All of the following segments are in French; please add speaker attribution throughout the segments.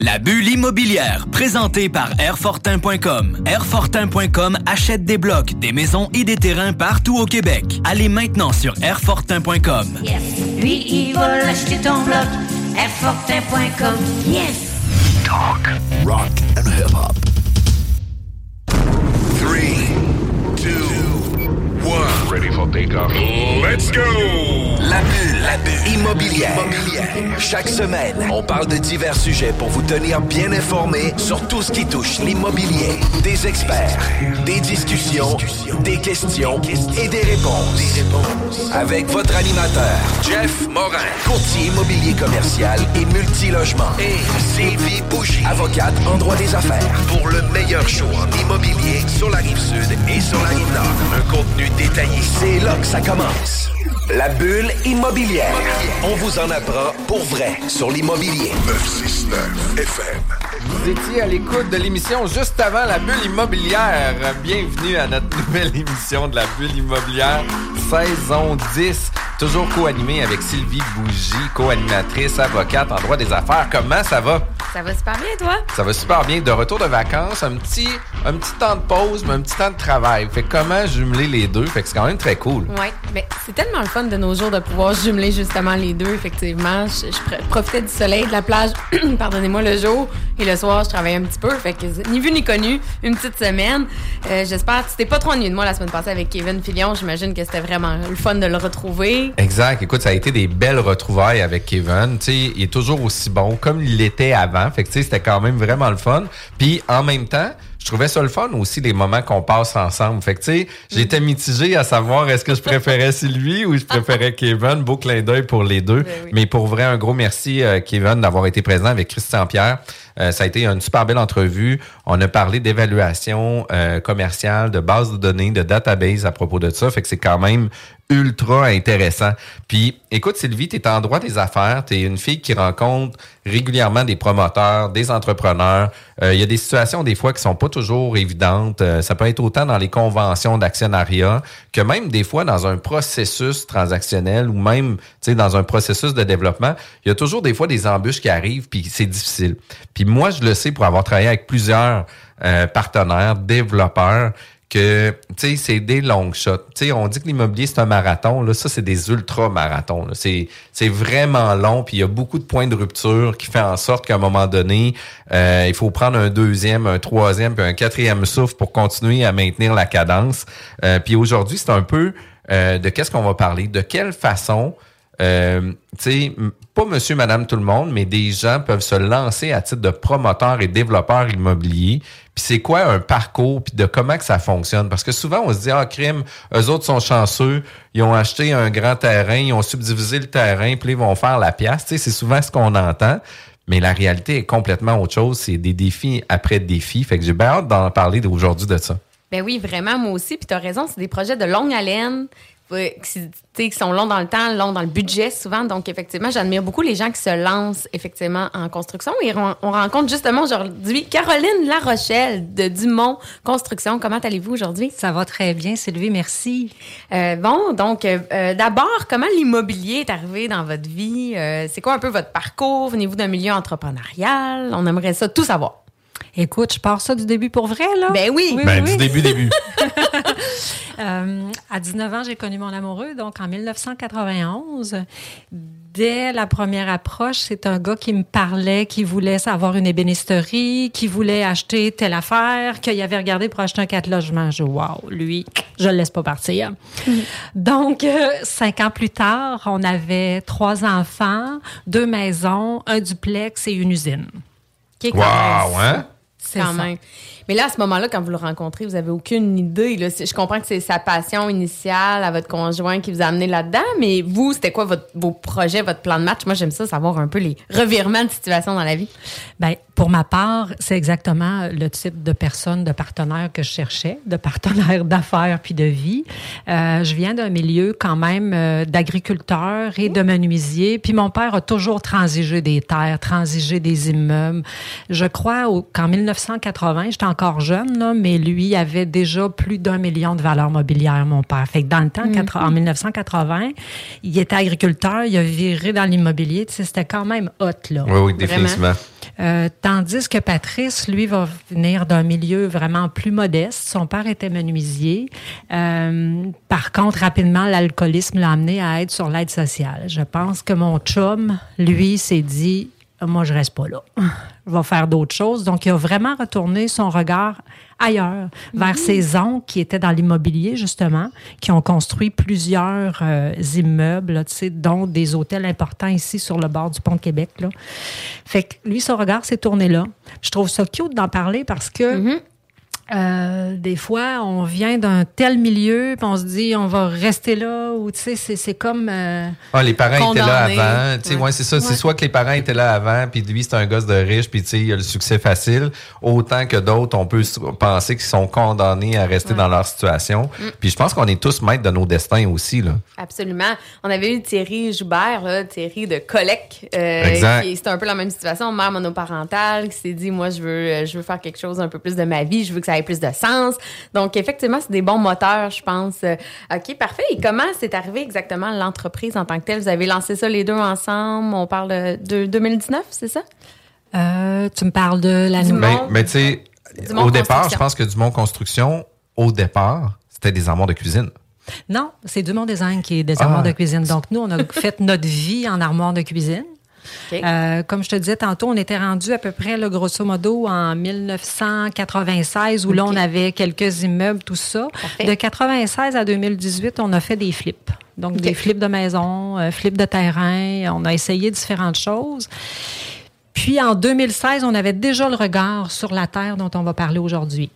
Speaker 1: La bulle immobilière, présentée par Airfortin.com. Airfortin.com achète des blocs, des maisons et des terrains partout au Québec. Allez maintenant sur Airfortin.com.
Speaker 2: Yes. Lui, il va acheter ton bloc. Airfortin.com. Yes.
Speaker 3: Talk, rock and hip hop. Three, two, one. Ready for takeoff. Let's go!
Speaker 4: La bulle, la bulle immobilière. Chaque semaine, on parle de divers sujets pour vous tenir bien informé sur tout ce qui touche l'immobilier. Des experts, des discussions, des questions et des réponses. Avec votre animateur, Jeff Morin, courtier immobilier commercial et multilogement. Et Sylvie Bougie, avocate en droit des affaires. Pour le meilleur show en immobilier sur la rive sud et sur la rive nord. Un contenu détaillé. C'est là que ça commence. La bulle immobilière. On vous en apprend pour vrai sur l'immobilier.
Speaker 3: 969 FM.
Speaker 5: Vous étiez à l'écoute de l'émission juste avant la bulle immobilière. Bienvenue à notre nouvelle émission de la bulle immobilière, saison 10. Toujours co-animée avec Sylvie Bougie, co-animatrice, avocate en droit des affaires. Comment ça va?
Speaker 6: Ça va super bien, toi?
Speaker 5: Ça va super bien. De retour de vacances, un petit, un petit temps de pause, mais un petit temps de travail. Fait que comment jumeler les deux? Fait que c'est quand même très cool.
Speaker 6: Oui, mais c'est tellement le fun de nos jours de pouvoir jumeler justement les deux, effectivement. Je, je pr- profitais du soleil, de la plage, pardonnez-moi, le jour. Et le soir, je travaillais un petit peu. Fait que ni vu ni connu, une petite semaine. Euh, J'espère que tu t'es pas trop ennuyé de moi la semaine passée avec Kevin Filion. J'imagine que c'était vraiment le fun de le retrouver.
Speaker 5: Exact. Écoute, ça a été des belles retrouvailles avec Kevin. Tu sais, il est toujours aussi bon comme il l'était avant. Fait que tu sais, c'était quand même vraiment le fun. Puis en même temps, je trouvais ça le fun aussi les moments qu'on passe ensemble. Fait que tu sais, j'étais mitigé à savoir est-ce que je préférais Sylvie ou je préférais Kevin. Beau clin d'œil pour les deux.
Speaker 6: Ben oui.
Speaker 5: Mais pour vrai, un gros merci euh, Kevin d'avoir été présent avec Christian Pierre. Euh, ça a été une super belle entrevue. On a parlé d'évaluation euh, commerciale, de base de données, de database à propos de ça. Fait que c'est quand même ultra intéressant. Puis, écoute, Sylvie, tu es en droit des affaires. Tu es une fille qui rencontre régulièrement des promoteurs, des entrepreneurs. Euh, Il y a des situations, des fois, qui sont pas toujours évidentes. Euh, ça peut être autant dans les conventions d'actionnariat que même des fois dans un processus transactionnel ou même, tu sais, dans un processus de développement. Il y a toujours des fois des embûches qui arrivent, puis c'est difficile. Moi, je le sais pour avoir travaillé avec plusieurs euh, partenaires, développeurs, que tu sais c'est des longs shots. Tu sais on dit que l'immobilier c'est un marathon là, ça c'est des ultra marathons. là. C'est c'est vraiment long puis il y a beaucoup de points de rupture qui fait en sorte qu'à un moment donné, euh, il faut prendre un deuxième, un troisième puis un quatrième souffle pour continuer à maintenir la cadence. Euh, puis aujourd'hui, c'est un peu euh, de qu'est-ce qu'on va parler, de quelle façon euh, pas monsieur, madame, tout le monde, mais des gens peuvent se lancer à titre de promoteur et développeur immobilier. Puis c'est quoi un parcours, puis de comment que ça fonctionne? Parce que souvent, on se dit, ah, crime, eux autres sont chanceux, ils ont acheté un grand terrain, ils ont subdivisé le terrain, puis ils vont faire la pièce. Tu sais, c'est souvent ce qu'on entend. Mais la réalité est complètement autre chose. C'est des défis après défis. Fait que j'ai bien hâte d'en parler aujourd'hui de ça.
Speaker 6: Ben oui, vraiment, moi aussi. Puis tu as raison, c'est des projets de longue haleine. Qui, sont longs dans le temps, longs dans le budget souvent. Donc, effectivement, j'admire beaucoup les gens qui se lancent effectivement en construction. Et on, on rencontre justement aujourd'hui Caroline Larochelle de Dumont Construction. Comment allez-vous aujourd'hui?
Speaker 7: Ça va très bien, Sylvie, merci.
Speaker 6: Euh, bon, donc, euh, euh, d'abord, comment l'immobilier est arrivé dans votre vie? Euh, c'est quoi un peu votre parcours? Venez-vous d'un milieu entrepreneurial? On aimerait ça tout savoir.
Speaker 7: Écoute, je pars ça du début pour vrai, là.
Speaker 6: Ben oui.
Speaker 5: Ben, du début, début.
Speaker 7: Euh, à 19 ans, j'ai connu mon amoureux, donc en 1991. Dès la première approche, c'est un gars qui me parlait, qui voulait avoir une ébénisterie, qui voulait acheter telle affaire, qu'il avait regardé pour acheter un quatre logements. Je wow, lui, je le laisse pas partir. Donc, euh, cinq ans plus tard, on avait trois enfants, deux maisons, un duplex et une usine. Qui est quand
Speaker 5: Wow, hein?
Speaker 7: C'est
Speaker 6: Quand
Speaker 7: ça.
Speaker 6: même. Mais là, à ce moment-là, quand vous le rencontrez, vous avez aucune idée. Là. Je comprends que c'est sa passion initiale à votre conjoint qui vous a amené là-dedans, mais vous, c'était quoi votre, vos projets, votre plan de match? Moi, j'aime ça, savoir un peu les revirements de situation dans la vie.
Speaker 7: Ben, pour ma part, c'est exactement le type de personne, de partenaire que je cherchais, de partenaire d'affaires puis de vie. Euh, je viens d'un milieu quand même euh, d'agriculteurs et de menuisiers, puis mon père a toujours transigé des terres, transigé des immeubles. Je crois qu'en 1980, j'étais encore jeune, là, mais lui avait déjà plus d'un million de valeurs mobilières, mon père. Fait que dans le temps, quatre- en 1980, il était agriculteur, il a viré dans l'immobilier. Tu sais, c'était quand même hot, là.
Speaker 5: Oui, oui, définitivement.
Speaker 7: Euh, tandis que Patrice, lui, va venir d'un milieu vraiment plus modeste. Son père était menuisier. Euh, par contre, rapidement, l'alcoolisme l'a amené à être sur l'aide sociale. Je pense que mon chum, lui, s'est dit, moi, je reste pas là. Je vais faire d'autres choses. Donc, il a vraiment retourné son regard ailleurs, vers ses oncles qui étaient dans l'immobilier, justement, qui ont construit plusieurs euh, immeubles, là, dont des hôtels importants ici sur le bord du pont de Québec. Là. Fait que lui, son regard s'est tourné là. Je trouve ça cute d'en parler parce que euh, des fois, on vient d'un tel milieu, puis on se dit, on va rester là, ou tu sais, c'est- c'est comme... euh,
Speaker 5: Ah, les parents étaient là avant. Tu sais, ouais, c'est ça. C'est soit que les parents étaient là avant, puis lui, c'est un gosse de riche, puis tu sais, il a le succès facile. Autant que d'autres, on peut penser qu'ils sont condamnés à rester
Speaker 6: Ouais.
Speaker 5: dans leur situation.
Speaker 6: Mm.
Speaker 5: Puis je pense qu'on est tous maîtres de nos destins aussi, là.
Speaker 6: Absolument. On avait eu Thierry Joubert, là, Thierry de Colec. euh,
Speaker 5: Exact.
Speaker 6: qui- C'était un peu la même situation, mère monoparentale, qui s'est dit, moi, je veux, euh, je veux faire quelque chose un peu plus de ma vie, je veux que ça ait plus de sens. Donc, effectivement, c'est des bons moteurs, je pense. Euh, OK, parfait. Et comment c'est arrivé exactement l'entreprise en tant que telle? Vous avez lancé ça les deux ensemble? On parle de, de 2019, c'est ça?
Speaker 7: euh, tu me parles de la.
Speaker 5: Mais, mais tu sais,
Speaker 6: Dumont
Speaker 5: au départ,
Speaker 6: Construction.
Speaker 5: je pense que Dumont Construction, au départ, c'était des armoires de cuisine.
Speaker 7: Non, c'est Dumont Design qui est des armoires
Speaker 5: Ah.
Speaker 7: de cuisine. Donc, nous, on a fait notre vie en armoire de cuisine. Euh, comme je te disais tantôt, on était rendu à peu près, grosso modo, en 1996, où là, on avait quelques immeubles, tout ça.
Speaker 6: Parfait.
Speaker 7: De 96 à 2018, on a fait des flips. Donc, des flips de maison, euh, flips de terrain. On a essayé différentes choses. Puis, en 2016, on avait déjà le regard sur la terre dont on va parler aujourd'hui.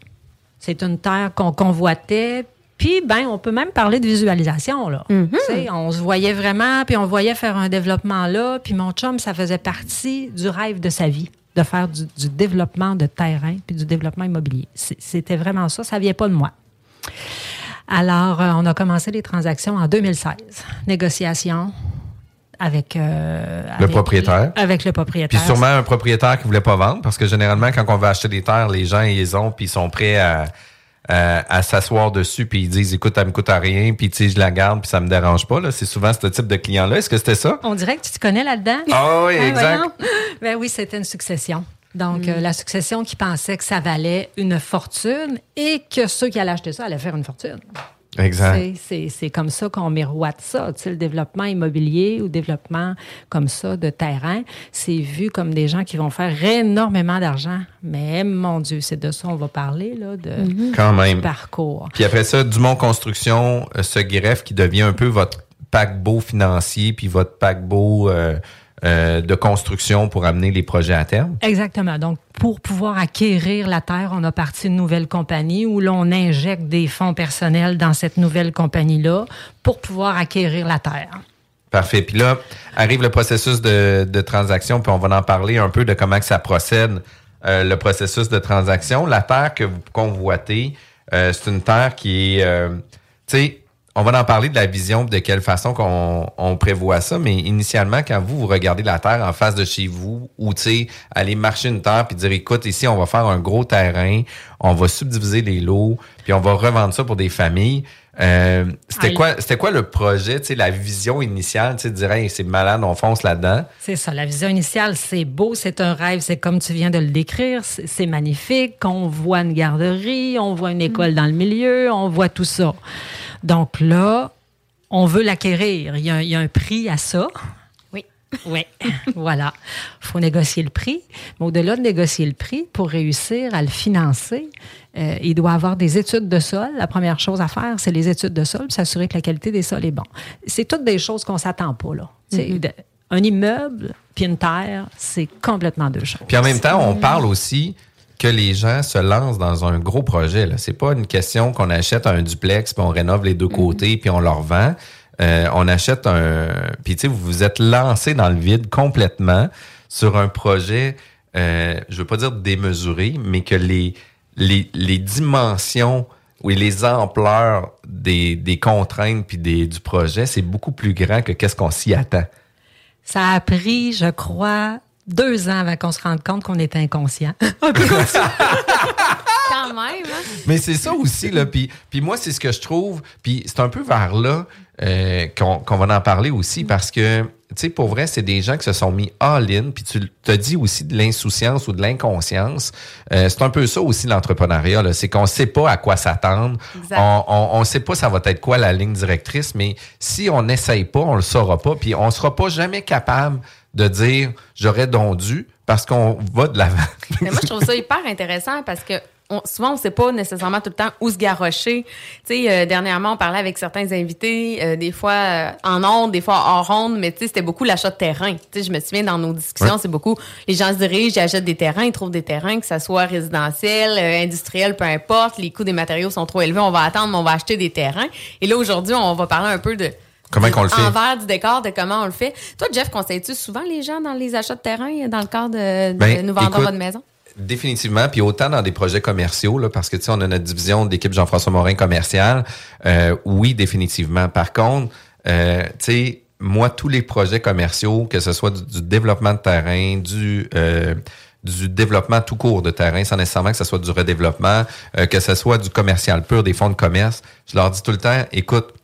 Speaker 7: C'est une terre qu'on convoitait. Puis, ben, on peut même parler de visualisation, là. Sais, On se voyait vraiment, puis on voyait faire un développement là. Puis mon chum, ça faisait partie du rêve de sa vie, de faire du, du développement de terrain, puis du développement immobilier. C'était vraiment ça. Ça vient pas de moi. Alors, euh, on a commencé les transactions en 2016. Négociation avec... euh,
Speaker 5: Le
Speaker 7: avec-
Speaker 5: propriétaire.
Speaker 7: Avec le propriétaire.
Speaker 5: Puis sûrement un propriétaire qui voulait pas vendre, parce que généralement, quand on va acheter des terres, les gens, ils les ont, puis ils sont prêts à, à, à s'asseoir dessus, puis ils disent, écoute, ça me coûte à rien, puis tu sais, je la garde, puis ça me dérange pas. Là. C'est souvent ce type de client-là. Est-ce que c'était ça?
Speaker 7: On dirait que tu te connais là-dedans.
Speaker 5: Ah oui,
Speaker 7: Hein,
Speaker 5: exact.
Speaker 7: voyons. Ben oui, c'était une succession. Donc, euh, la succession qui pensait que ça valait une fortune et que ceux qui allaient acheter ça allaient faire une fortune.
Speaker 5: Exact.
Speaker 7: C'est- C'est c'est comme ça qu'on miroite ça. Tu sais, le développement immobilier ou développement comme ça de terrain, c'est vu comme des gens qui vont faire énormément d'argent. Mais mon Dieu, c'est de ça on va parler, là, de
Speaker 5: Quand même.
Speaker 7: du parcours.
Speaker 5: Puis après ça, Dumont Construction euh, se greffe qui devient un peu votre paquebot financier, puis votre paquebot euh, euh, de construction pour amener les projets à terme.
Speaker 7: Exactement. Donc, pour pouvoir acquérir la terre, on a parti une nouvelle compagnie où l'on injecte des fonds personnels dans cette nouvelle compagnie-là pour pouvoir acquérir la terre.
Speaker 5: Parfait. Puis là, arrive le processus de, de transaction, puis on va en parler un peu de comment que ça procède, euh, le processus de transaction. La terre que vous convoitez, euh, c'est une terre qui est... euh, tu sais, on va en parler de la vision, de quelle façon qu'on on prévoit ça, mais initialement, quand vous, vous regardez la terre en face de chez vous, ou tu sais, aller marcher une terre puis dire, écoute, ici, on va faire un gros terrain, on va subdiviser les lots, puis on va revendre ça pour des familles. Euh, c'était quoi, c'était quoi le projet, tu sais, la vision initiale, tu sais, de dire, Hey, c'est malade, on fonce là-dedans?
Speaker 7: C'est ça, la vision initiale, c'est beau, c'est un rêve, c'est comme tu viens de le décrire, c'est c'est magnifique, on voit une garderie, on voit une école dans le milieu, on voit tout ça. Donc là, on veut l'acquérir. Il, y a un- il y a un prix à ça.
Speaker 6: Oui.
Speaker 7: Oui, voilà. Il faut négocier le prix. Mais au-delà de négocier le prix, pour réussir à le financer, euh, il doit avoir des études de sol. La première chose à faire, c'est les études de sol, puis s'assurer que la qualité des sols est bonne. C'est toutes des choses qu'on s'attend pas, là. De- un immeuble puis une terre, c'est complètement deux choses.
Speaker 5: Puis en même temps, on parle aussi que les gens se lancent dans un gros projet. Là. C'est pas une question qu'on achète un duplex puis on rénove les deux côtés puis on leur vend. Euh, on achète un. Puis tu sais, vous vous êtes lancé dans le vide complètement sur un projet. Euh, je veux pas dire démesuré, mais que les les, les dimensions ou les ampleurs des, des contraintes puis des, du projet, c'est beaucoup plus grand que qu'est-ce qu'on s'y attend.
Speaker 7: Ça a pris, je crois, deux ans avant qu'on se rende compte qu'on était inconscient. Un peu comme ça.
Speaker 6: Quand même, hein?
Speaker 5: Mais c'est ça aussi, là. Puis, puis moi, c'est ce que je trouve. Puis c'est un peu vers là euh, qu'on qu'on va en parler aussi parce que, tu sais, pour vrai, c'est des gens qui se sont mis all-in. Puis tu te dis aussi de l'insouciance ou de l'inconscience. Euh, c'est un peu ça aussi l'entrepreneuriat. là. C'est qu'on sait pas à quoi s'attendre.
Speaker 6: Exact.
Speaker 5: On, on, on sait pas ça va être quoi la ligne directrice. Mais si on n'essaye pas, on le saura pas. Puis on sera pas jamais capable de dire j'aurais donc dû parce qu'on va de l'avant.
Speaker 6: Mais moi, je trouve ça hyper intéressant parce que on- souvent, on ne sait pas nécessairement tout le temps où se garrocher. Tu sais, euh, dernièrement, on parlait avec certains invités, euh, des fois euh, en ondes, des fois hors ondes, mais tu sais, c'était beaucoup l'achat de terrain. Tu sais, je me souviens dans nos discussions,
Speaker 5: Ouais.
Speaker 6: c'est beaucoup, les gens se dirigent, ils achètent des terrains, ils trouvent des terrains, que ça soit résidentiel, industriel, peu importe, les coûts des matériaux sont trop élevés, on va attendre, mais on va acheter des terrains. Et là, aujourd'hui, on va parler un peu de
Speaker 5: Comment qu'on le fait?
Speaker 6: Envers du décor, de comment on le fait. Toi, Jeff, conseilles-tu souvent les gens dans les achats de terrain, dans le cadre de, de
Speaker 5: Ben,
Speaker 6: nous vendre
Speaker 5: écoute,
Speaker 6: votre maison?
Speaker 5: Définitivement, puis autant dans des projets commerciaux, là, parce que tu sais, on a notre division d'équipe Jean-François Morin commercial. Euh, oui, définitivement. Par contre, euh, tu sais, moi, tous les projets commerciaux, que ce soit du, du développement de terrain, du euh, du développement tout court de terrain, sans nécessairement que ce soit du redéveloppement, euh, que ce soit du commercial pur, des fonds de commerce, je leur dis tout le temps, écoute,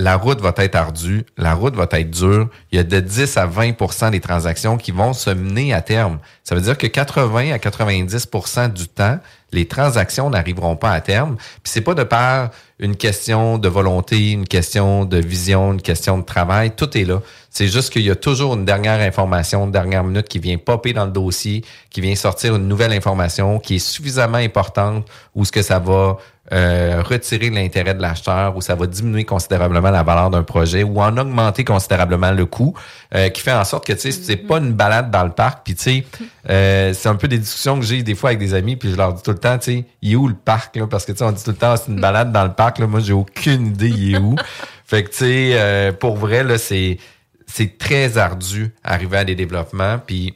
Speaker 5: la route va être ardue, la route va être dure. Il y a de 10 à 20% des transactions qui vont se mener à terme. Ça veut dire que 80 à 90% du temps, les transactions n'arriveront pas à terme. Puis c'est pas de par une question de volonté, une question de vision, une question de travail, tout est là. C'est juste qu'il y a toujours une dernière information, une dernière minute qui vient popper dans le dossier, qui vient sortir une nouvelle information qui est suffisamment importante ou ce que ça va euh, retirer l'intérêt de l'acheteur ou ça va diminuer considérablement la valeur d'un projet ou en augmenter considérablement le coût, euh, qui fait en sorte que tu sais c'est pas une balade dans le parc. Puis tu sais, euh, c'est un peu des discussions que j'ai des fois avec des amis, puis je leur dis tout le temps, tu sais, il est où le parc là Parce que tu sais, on dit tout le temps, c'est une balade dans le parc. Là, moi, j'ai aucune idée il est où. fait que tu sais, euh, pour vrai là, c'est c'est très ardu arriver à des développements. Puis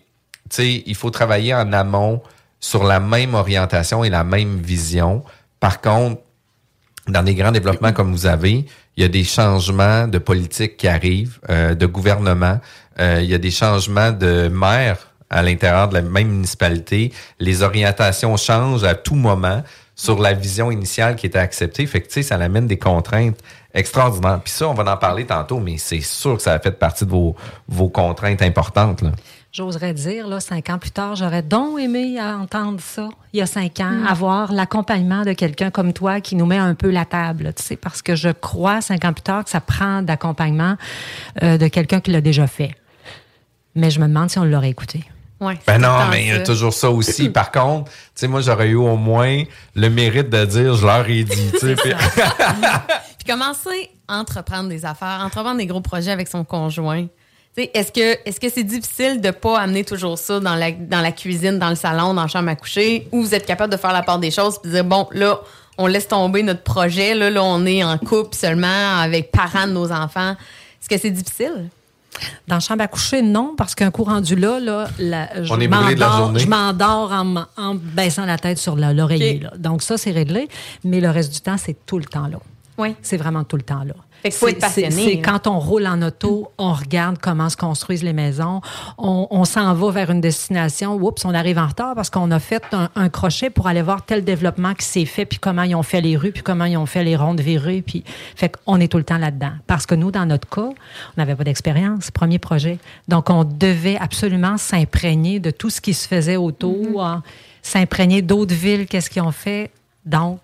Speaker 5: tu sais, il faut travailler en amont sur la même orientation et la même vision. Par contre, dans des grands développements comme vous avez, il y a des changements de politique qui arrivent, euh, de gouvernement, euh, il y a des changements de maire à l'intérieur de la même municipalité. Les orientations changent à tout moment sur la vision initiale qui était acceptée. Fait que, ça amène des contraintes extraordinaires. Puis ça, on va en parler tantôt, mais c'est sûr que ça a fait partie de vos, vos contraintes importantes. Là.
Speaker 7: J'oserais dire, là, cinq ans plus tard, j'aurais donc aimé entendre ça, il y a cinq ans, avoir l'accompagnement de quelqu'un comme toi qui nous met un peu la table, tu sais, parce que je crois, cinq ans plus tard, que ça prend d'accompagnement euh, de quelqu'un qui l'a déjà fait. Mais je me demande si on l'aurait écouté.
Speaker 6: Ouais,
Speaker 5: Ben non, mais il y a toujours ça aussi. Par contre, tu sais, moi, j'aurais eu au moins le mérite de dire, je leur ai dit, tu sais. puis-
Speaker 6: Puis commencer à entreprendre des affaires, entreprendre des gros projets avec son conjoint. Est-ce que est-ce que c'est difficile de pas amener toujours ça dans la, dans la cuisine, dans le salon, dans la chambre à coucher, ou vous êtes capable de faire la part des choses puis dire bon là on laisse tomber notre projet là, là on est en couple seulement avec parents de nos enfants. Est-ce que c'est difficile?
Speaker 7: Dans la chambre à coucher, non, parce qu'un coup rendu là, là la- je m'endors-
Speaker 5: journée.
Speaker 7: je m'endors en, baissant la tête sur la- l'oreiller. Donc ça, c'est réglé. Mais le reste du temps, c'est tout le temps là.
Speaker 6: Oui.
Speaker 7: C'est vraiment tout le temps là.
Speaker 6: Fait faut être passionné,
Speaker 7: C'est quand on roule en auto, on regarde comment se construisent les maisons. On, on s'en va vers une destination. Oups, on arrive en retard parce qu'on a fait un, un crochet pour aller voir tel développement qui s'est fait, puis comment ils ont fait les rues, puis comment ils ont fait les rondes virées. Puis, fait qu'on est tout le temps là-dedans. Parce que nous, dans notre cas, on n'avait pas d'expérience, premier projet. Donc, on devait absolument s'imprégner de tout ce qui se faisait autour, hein, s'imprégner d'autres villes, qu'est-ce qu'ils ont fait. Donc,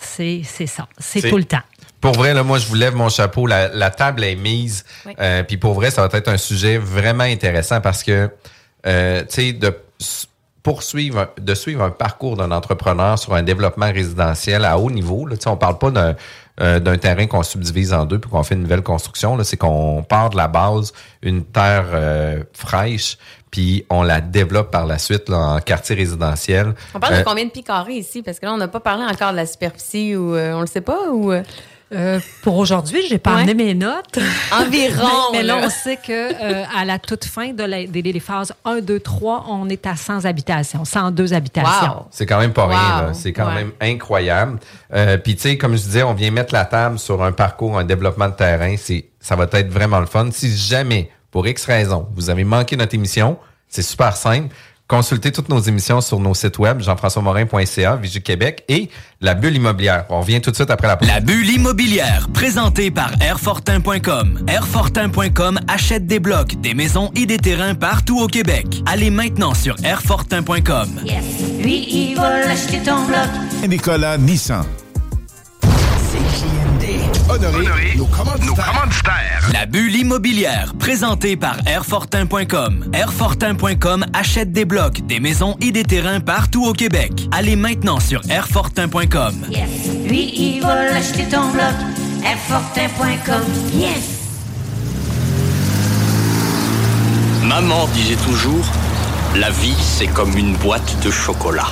Speaker 7: c'est c'est ça. C'est- tout le temps.
Speaker 5: Pour vrai, là, moi, je vous lève mon chapeau. La, la table est mise.
Speaker 7: Oui.
Speaker 5: Euh, Puis pour vrai, ça va être un sujet vraiment intéressant parce que, euh, tu sais, de poursuivre, de suivre un parcours d'un entrepreneur sur un développement résidentiel à haut niveau. Là, Tu sais, on parle pas d'un euh, d'un terrain qu'on subdivise en deux puis qu'on fait une nouvelle construction. là. C'est qu'on part de la base, une terre euh, fraîche, puis on la développe par la suite là, en quartier résidentiel.
Speaker 6: On parle
Speaker 5: Euh,
Speaker 6: de combien de pieds carrés ici? Parce que là, on n'a pas parlé encore de la superficie ou on le sait pas ou. Euh,
Speaker 7: pour aujourd'hui, j'ai pas
Speaker 6: Ouais.
Speaker 7: amené mes notes.
Speaker 6: Environ,
Speaker 7: mais, mais là, on sait que euh, à la toute fin de la- des, des phases 1, 2, 3, on est à 100 habitations, 102 habitations.
Speaker 5: C'est quand même pas
Speaker 7: Wow.
Speaker 5: rien. C'est quand
Speaker 7: Ouais.
Speaker 5: même incroyable. Euh, Puis, tu sais, comme je disais, on vient mettre la table sur un parcours, un développement de terrain. C'est, ça va être vraiment le fun. Si jamais, pour X raison, vous avez manqué notre émission, c'est super simple. Consultez toutes nos émissions sur nos sites web, jean-françois-morin.ca, Vigie Québec et La Bulle Immobilière. On revient tout de suite après la pause.
Speaker 1: La bulle immobilière, présentée par Airfortin.com. Airfortin.com achète des blocs, des maisons et des terrains partout au Québec. Allez maintenant sur Airfortin.com.
Speaker 2: Lui, il va l'acheter ton bloc.
Speaker 8: Nicolas Nissan.
Speaker 3: Honoré, nos, commanditaires.
Speaker 1: La bulle immobilière, présentée par Airfortin.com. Airfortin.com achète des blocs, des maisons et des terrains partout au Québec. Allez maintenant sur Airfortin.com.
Speaker 2: Lui, il va l'acheter ton bloc. Airfortin.com. Yes!
Speaker 9: Maman disait toujours, la vie c'est comme une boîte de chocolat.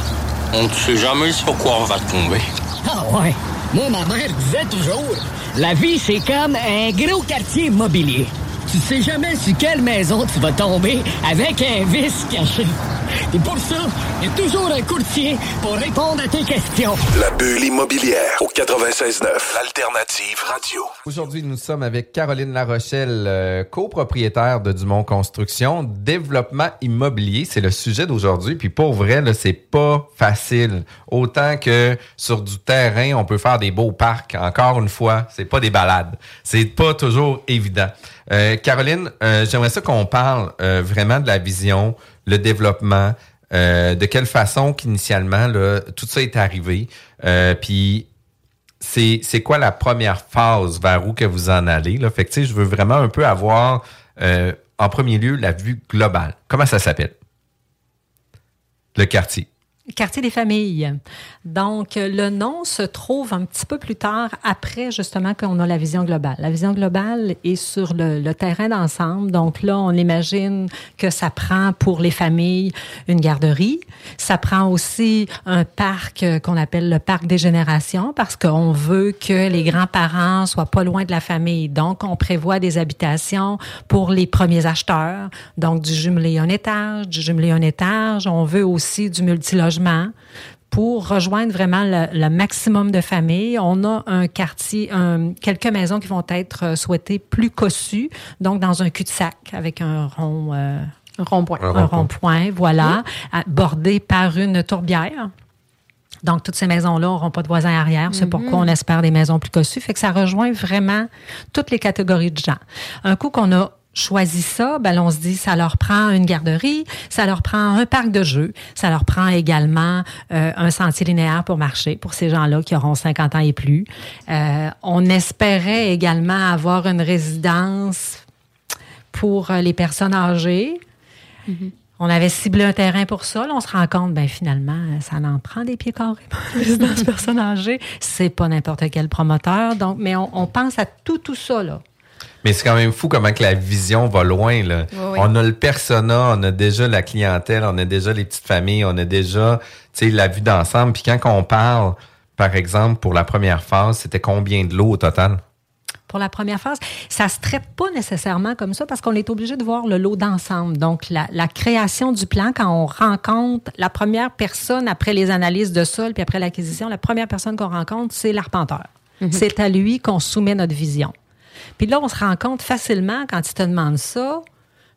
Speaker 9: On ne sait jamais sur quoi on va tomber.
Speaker 10: Ah ouais. Moi, ma mère disait toujours, la vie, c'est comme un gros quartier immobilier. Tu sais jamais sur quelle maison tu vas tomber avec un vice caché. Et pour ça, il y a toujours un courtier pour répondre à tes questions.
Speaker 4: La bulle immobilière au 96.9, l'alternative radio.
Speaker 5: Aujourd'hui, nous sommes avec Caroline Larochelle, euh, copropriétaire de Dumont Construction. Développement immobilier, c'est le sujet d'aujourd'hui. Puis pour vrai, là, c'est pas facile. Autant que sur du terrain, on peut faire des beaux parcs. Encore une fois, c'est pas des balades. C'est pas toujours évident. Euh, Caroline, euh, j'aimerais ça qu'on parle euh, vraiment de la vision, le développement, euh, de quelle façon qu'initialement tout ça est arrivé. Euh, puis c'est c'est quoi la première phase vers où que vous en allez là? Fait que je veux vraiment un peu avoir euh, en premier lieu la vue globale. Comment ça s'appelle? Le quartier
Speaker 7: Quartier des familles. Donc, le nom se trouve un petit peu plus tard, après justement qu'on a la vision globale. La vision globale est sur le, le terrain d'ensemble. Donc là, on imagine que ça prend pour les familles une garderie. Ça prend aussi un parc euh, qu'on appelle le parc des générations parce qu'on veut que les grands-parents soient pas loin de la famille. Donc, on prévoit des habitations pour les premiers acheteurs. Donc, du jumelé un étage, du jumelé un étage. On veut aussi du multilogement pour rejoindre vraiment le, le maximum de familles. On a un quartier, un- quelques maisons qui vont être euh, souhaitées plus cossues, donc dans un cul-de-sac avec un rond... euh,
Speaker 6: rond-point.
Speaker 7: Un,
Speaker 6: Un
Speaker 7: rond-point, voilà, bordé par une tourbière. Donc, toutes ces maisons-là n'auront pas de voisins arrière. C'est
Speaker 6: Mhm.
Speaker 7: pourquoi on espère des maisons plus cossues. Fait que ça rejoint vraiment toutes les catégories de gens. Un coup qu'on a choisi ça, ben, on se dit, ça leur prend une garderie, ça leur prend un parc de jeux, ça leur prend également euh, un sentier linéaire pour marcher pour ces gens-là qui auront 50 ans et plus. Euh, on espérait également avoir une résidence pour euh, les personnes âgées. On avait ciblé un terrain pour ça. Là, on se rend compte, ben finalement, ça en prend des pieds carrés pour une résidence personne âgée. C'est pas n'importe quel promoteur. Donc, mais on, on pense à tout, tout ça, là.
Speaker 5: Mais c'est quand même fou comment que la vision va loin là.
Speaker 7: Oui, oui.
Speaker 5: on a le persona on a déjà la clientèle on a déjà les petites familles on a déjà tu sais la vue d'ensemble puis quand on parle par exemple pour la première phase c'était combien de lots au total?
Speaker 7: Pour la première phase, ça se traite pas nécessairement comme ça parce qu'on est obligé de voir le lot d'ensemble. Donc, la, la création du plan, quand on rencontre la première personne après les analyses de sol puis après l'acquisition, la première personne qu'on rencontre, c'est l'arpenteur. Mm-hmm. C'est à lui qu'on soumet notre vision. Puis là, on se rend compte facilement, quand il te demande ça,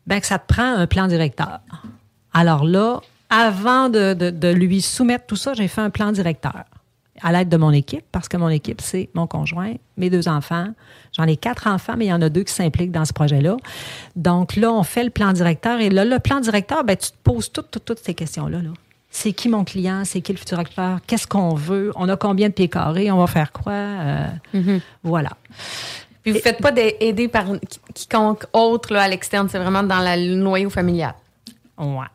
Speaker 7: ben, que ça te prend un plan directeur. Alors là, avant de, de, de lui soumettre tout ça, j'ai fait un plan directeur à l'aide de mon équipe, parce que mon équipe, c'est mon conjoint, mes deux enfants. J'en ai quatre enfants, mais il y en a deux qui s'impliquent dans ce projet-là. Donc là, on fait le plan directeur. Et là, le plan directeur, ben, tu te poses toutes, toutes, toutes ces questions-là. Là. C'est qui mon client? C'est qui le futur acteur? Qu'est-ce qu'on veut? On a combien de pieds carrés? On va faire quoi? Euh, Voilà.
Speaker 6: Puis vous ne faites pas aider par quiconque autre là, à l'externe, c'est vraiment dans la- le noyau familial?
Speaker 7: Ouais.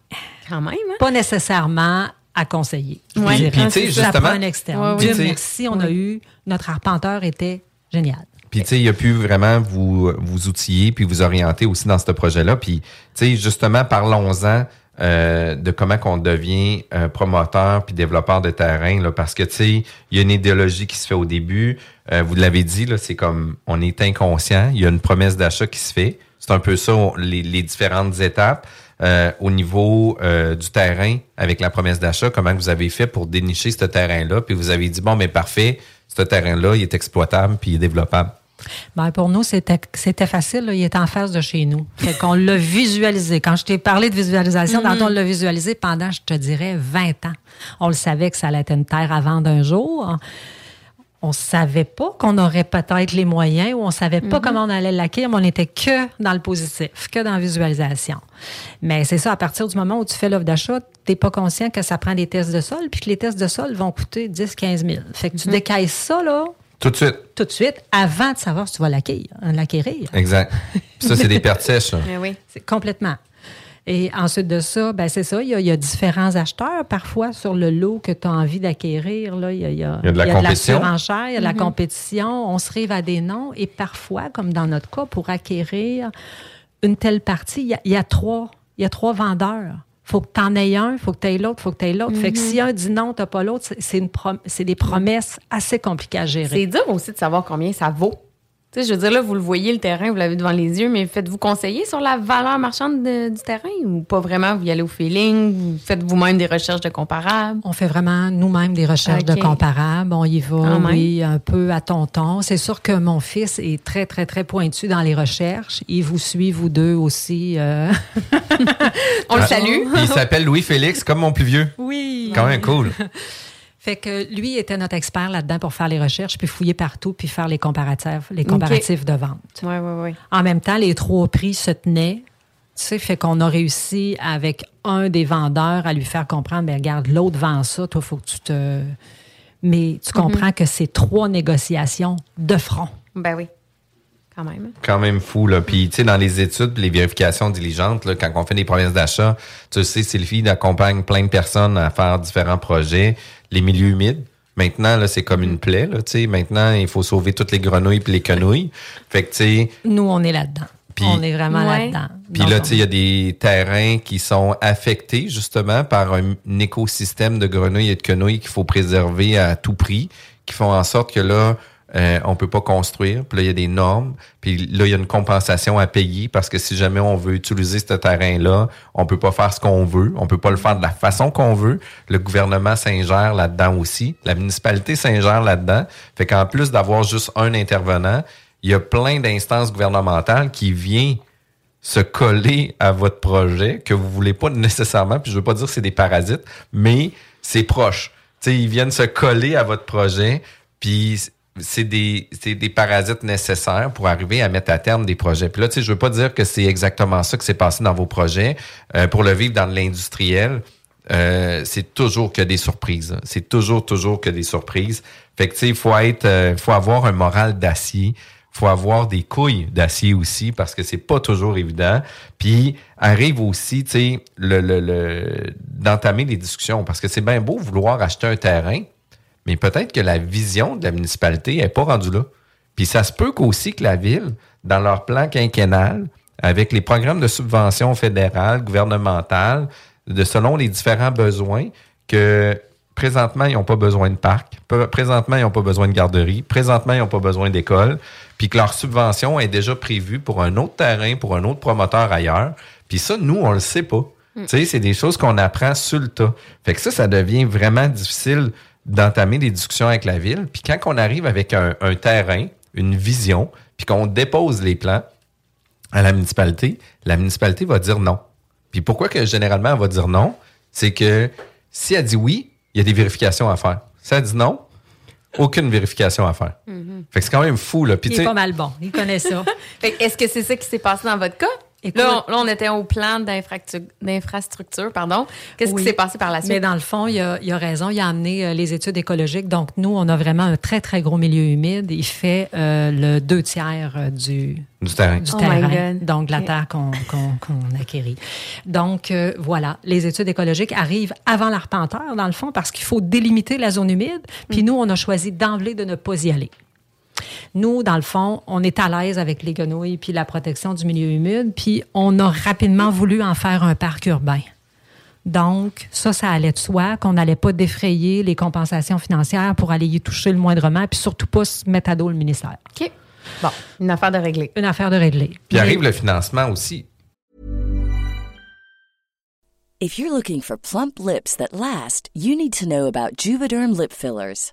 Speaker 6: Quand même, hein?
Speaker 7: Pas nécessairement à conseiller. dirais.
Speaker 5: Puis, tu sais, justement-
Speaker 7: un externe.
Speaker 6: Ouais, ouais.
Speaker 7: Dieu merci, on a eu... Notre arpenteur était génial.
Speaker 5: Puis, tu sais, il a pu vraiment vous, vous outiller puis vous orienter aussi dans ce projet-là. Puis, tu sais, justement, parlons-en euh, de comment qu'on devient euh, promoteur puis développeur de terrain, là, parce que, tu sais, il y a une idéologie qui se fait au début. Euh, vous l'avez dit, là, c'est comme, on est inconscient. Il y a une promesse d'achat qui se fait. C'est un peu ça, les, les différentes étapes. Euh, au niveau du terrain, avec la promesse d'achat, comment vous avez fait pour dénicher ce terrain-là? Puis vous avez dit, bon, mais parfait, ce terrain-là, il est exploitable puis il est développable.
Speaker 7: Ben, pour nous, c'était facile. là. Il est en face de chez nous. Fait qu'on l'a visualisé. Quand je t'ai parlé de visualisation, tantôt, on l'a visualisé pendant, je te dirais, 20 ans. On le savait que ça allait être une terre à vendre un jour. On savait pas qu'on aurait peut-être les moyens ou on savait pas comment on allait l'acquérir, mais on n'était que dans le positif, que dans la visualisation. Mais c'est ça, à partir du moment où tu fais l'offre d'achat, tu n'es pas conscient que ça prend des tests de sol, puis que les tests de sol vont coûter 10 15 000. Fait que tu décaisses ça, là,
Speaker 5: Tout de suite.
Speaker 7: tout de suite, avant de savoir si tu vas l'acquérir. l'acquérir.
Speaker 5: Exact. Puis ça, c'est des pertes sèches.
Speaker 6: Mais oui.
Speaker 7: C'est complètement. Et ensuite de ça, ben c'est ça, il y, a, il y a différents acheteurs parfois sur le lot que tu as envie d'acquérir. Là, il, y a, il y a-
Speaker 5: Il y a de la compétition.
Speaker 7: surenchère, il y a de la compétition, on se rive à des noms et parfois, comme dans notre cas, pour acquérir une telle partie, il y a, il y a trois, il y a trois vendeurs. Faut que tu en aies un, faut que tu aies l'autre, faut que tu aies l'autre. Fait que si un dit non, tu pas l'autre, c'est- prom- c'est des promesses assez compliquées à gérer.
Speaker 6: C'est dur aussi de savoir combien ça vaut. Tu sais, je veux dire, là, vous le voyez, le terrain, vous l'avez devant les yeux, mais faites-vous conseiller sur la valeur marchande de- du terrain ou pas vraiment? Vous y allez au feeling? Vous faites vous-même des recherches de comparables?
Speaker 7: On fait vraiment nous-mêmes des recherches de comparables. On y va,
Speaker 6: même.
Speaker 7: oui, un peu à tonton. C'est sûr que mon fils est très, très, très pointu dans les recherches. Il vous suit, vous deux aussi. euh.
Speaker 6: On le
Speaker 5: Ah.
Speaker 6: salue.
Speaker 5: Il s'appelle Louis-Félix, comme mon plus vieux.
Speaker 7: Oui.
Speaker 5: Quand même cool.
Speaker 7: Fait que lui était notre expert là-dedans pour faire les recherches, puis fouiller partout, puis faire les comparatifs, les comparatifs de vente.
Speaker 6: Oui, oui, oui.
Speaker 7: En même temps, les trois prix se tenaient. Tu sais, fait qu'on a réussi avec un des vendeurs à lui faire comprendre, ben regarde, l'autre vend ça, toi, faut que tu te... Mais tu comprends que c'est trois négociations de front.
Speaker 6: Ben oui. Quand même.
Speaker 5: Quand même fou, là. Puis, tu sais, dans les études, les vérifications diligentes, là, quand on fait des promesses d'achat, tu sais, Sylvie accompagne plein de personnes à faire différents projets. Les milieux humides, maintenant, là, c'est comme une plaie, là, tu sais. Maintenant, il faut sauver toutes les grenouilles puis les quenouilles. Fait que, tu sais,
Speaker 7: Nous, on est là-dedans.
Speaker 5: Puis-
Speaker 7: on est vraiment
Speaker 6: Ouais.
Speaker 7: là-dedans.
Speaker 5: Puis là, tu sais, il y a des terrains qui sont affectés justement par un, écosystème de grenouilles et de quenouilles qu'il faut préserver à tout prix, qui font en sorte que là, euh, on peut pas construire. Puis là, il y a des normes. Puis là, il y a une compensation à payer parce que si jamais on veut utiliser ce terrain-là, on peut pas faire ce qu'on veut. On peut pas le faire de la façon qu'on veut. Le gouvernement s'ingère là-dedans aussi. La municipalité s'ingère là-dedans. Fait qu'en plus d'avoir juste un intervenant, il y a plein d'instances gouvernementales qui viennent se coller à votre projet que vous voulez pas nécessairement, puis je veux pas dire que c'est des parasites, mais c'est proche. Sais, ils viennent se coller à votre projet, puis c'est des, des parasites nécessaires pour arriver à mettre à terme des projets. Puis là, tu sais, je veux pas dire que c'est exactement ça que s'est passé dans vos projets. Euh, pour le vivre dans l'industriel, euh, c'est toujours que des surprises. C'est toujours, toujours que des surprises. Fait que, tu sais, il faut être, euh, faut avoir un moral d'acier. faut avoir des couilles d'acier aussi parce que c'est pas toujours évident. Puis arrive aussi, tu sais, le, le, le- d'entamer les discussions parce que c'est bien beau vouloir acheter un terrain, mais peut-être que la vision de la municipalité est pas rendue là. Puis ça se peut qu'aussi que la ville, dans leur plan quinquennal, avec les programmes de subvention fédérale, gouvernementale, de selon les différents besoins, que présentement, ils n'ont pas besoin de parc, présentement, ils n'ont pas besoin de garderie, présentement, ils n'ont pas besoin d'école, puis que leur subvention est déjà prévue pour un autre terrain, pour un autre promoteur ailleurs. Puis ça, nous, on le sait pas. Tu sais, c'est des choses qu'on apprend sur le tas. Fait que ça, ça devient vraiment difficile d'entamer des discussions avec la ville. Puis quand on arrive avec un, un terrain, une vision, puis qu'on dépose les plans à la municipalité, la municipalité va dire non. Puis pourquoi que généralement elle va dire non? C'est que si elle dit oui, il y a des vérifications à faire. Si elle dit non, aucune vérification à faire.
Speaker 6: Mhm.
Speaker 5: Fait que c'est quand même fou, là. Puis,
Speaker 7: Il est pas mal bon. Il connaît ça.
Speaker 6: Fait que Est-ce que c'est ça qui s'est passé dans votre cas? Là on, là, on était au plan d'infrastructure, pardon. Qu'est-ce
Speaker 7: Oui.
Speaker 6: qui s'est passé par la suite?
Speaker 7: Mais dans le fond, il a, il a raison. Il a amené euh, les études écologiques. Donc, nous, on a vraiment un très, très gros milieu humide. Il fait euh, le deux tiers euh, du,
Speaker 5: du terrain.
Speaker 7: du
Speaker 6: Oh my
Speaker 7: terrain,
Speaker 6: God.
Speaker 7: donc de la terre qu'on qu'on acquérit. Donc, euh, voilà, les études écologiques arrivent avant l'arpenteur, dans le fond, parce qu'il faut délimiter la zone humide. Puis nous, on a choisi d'emblée de ne pas y aller. Nous, dans le fond, on est à l'aise avec les grenouilles puis la protection du milieu humide, puis on a rapidement voulu en faire un parc urbain. Donc, ça, ça allait de soi, qu'on n'allait pas défrayer les compensations financières pour aller y toucher le moindrement, puis surtout pas se mettre à dos le ministère.
Speaker 6: OK. Bon, une affaire de régler.
Speaker 7: Une affaire de régler.
Speaker 5: Puis arrive le financement aussi.
Speaker 8: If you're looking for plump lips that last, you need to know about Juvederm lip fillers.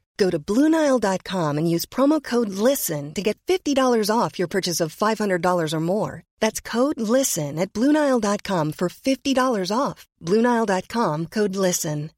Speaker 11: Go to BlueNile.com and use promo code LISTEN to get $50 off your purchase of $500 or more. That's code LISTEN at BlueNile.com for $50 off. BlueNile.com code LISTEN.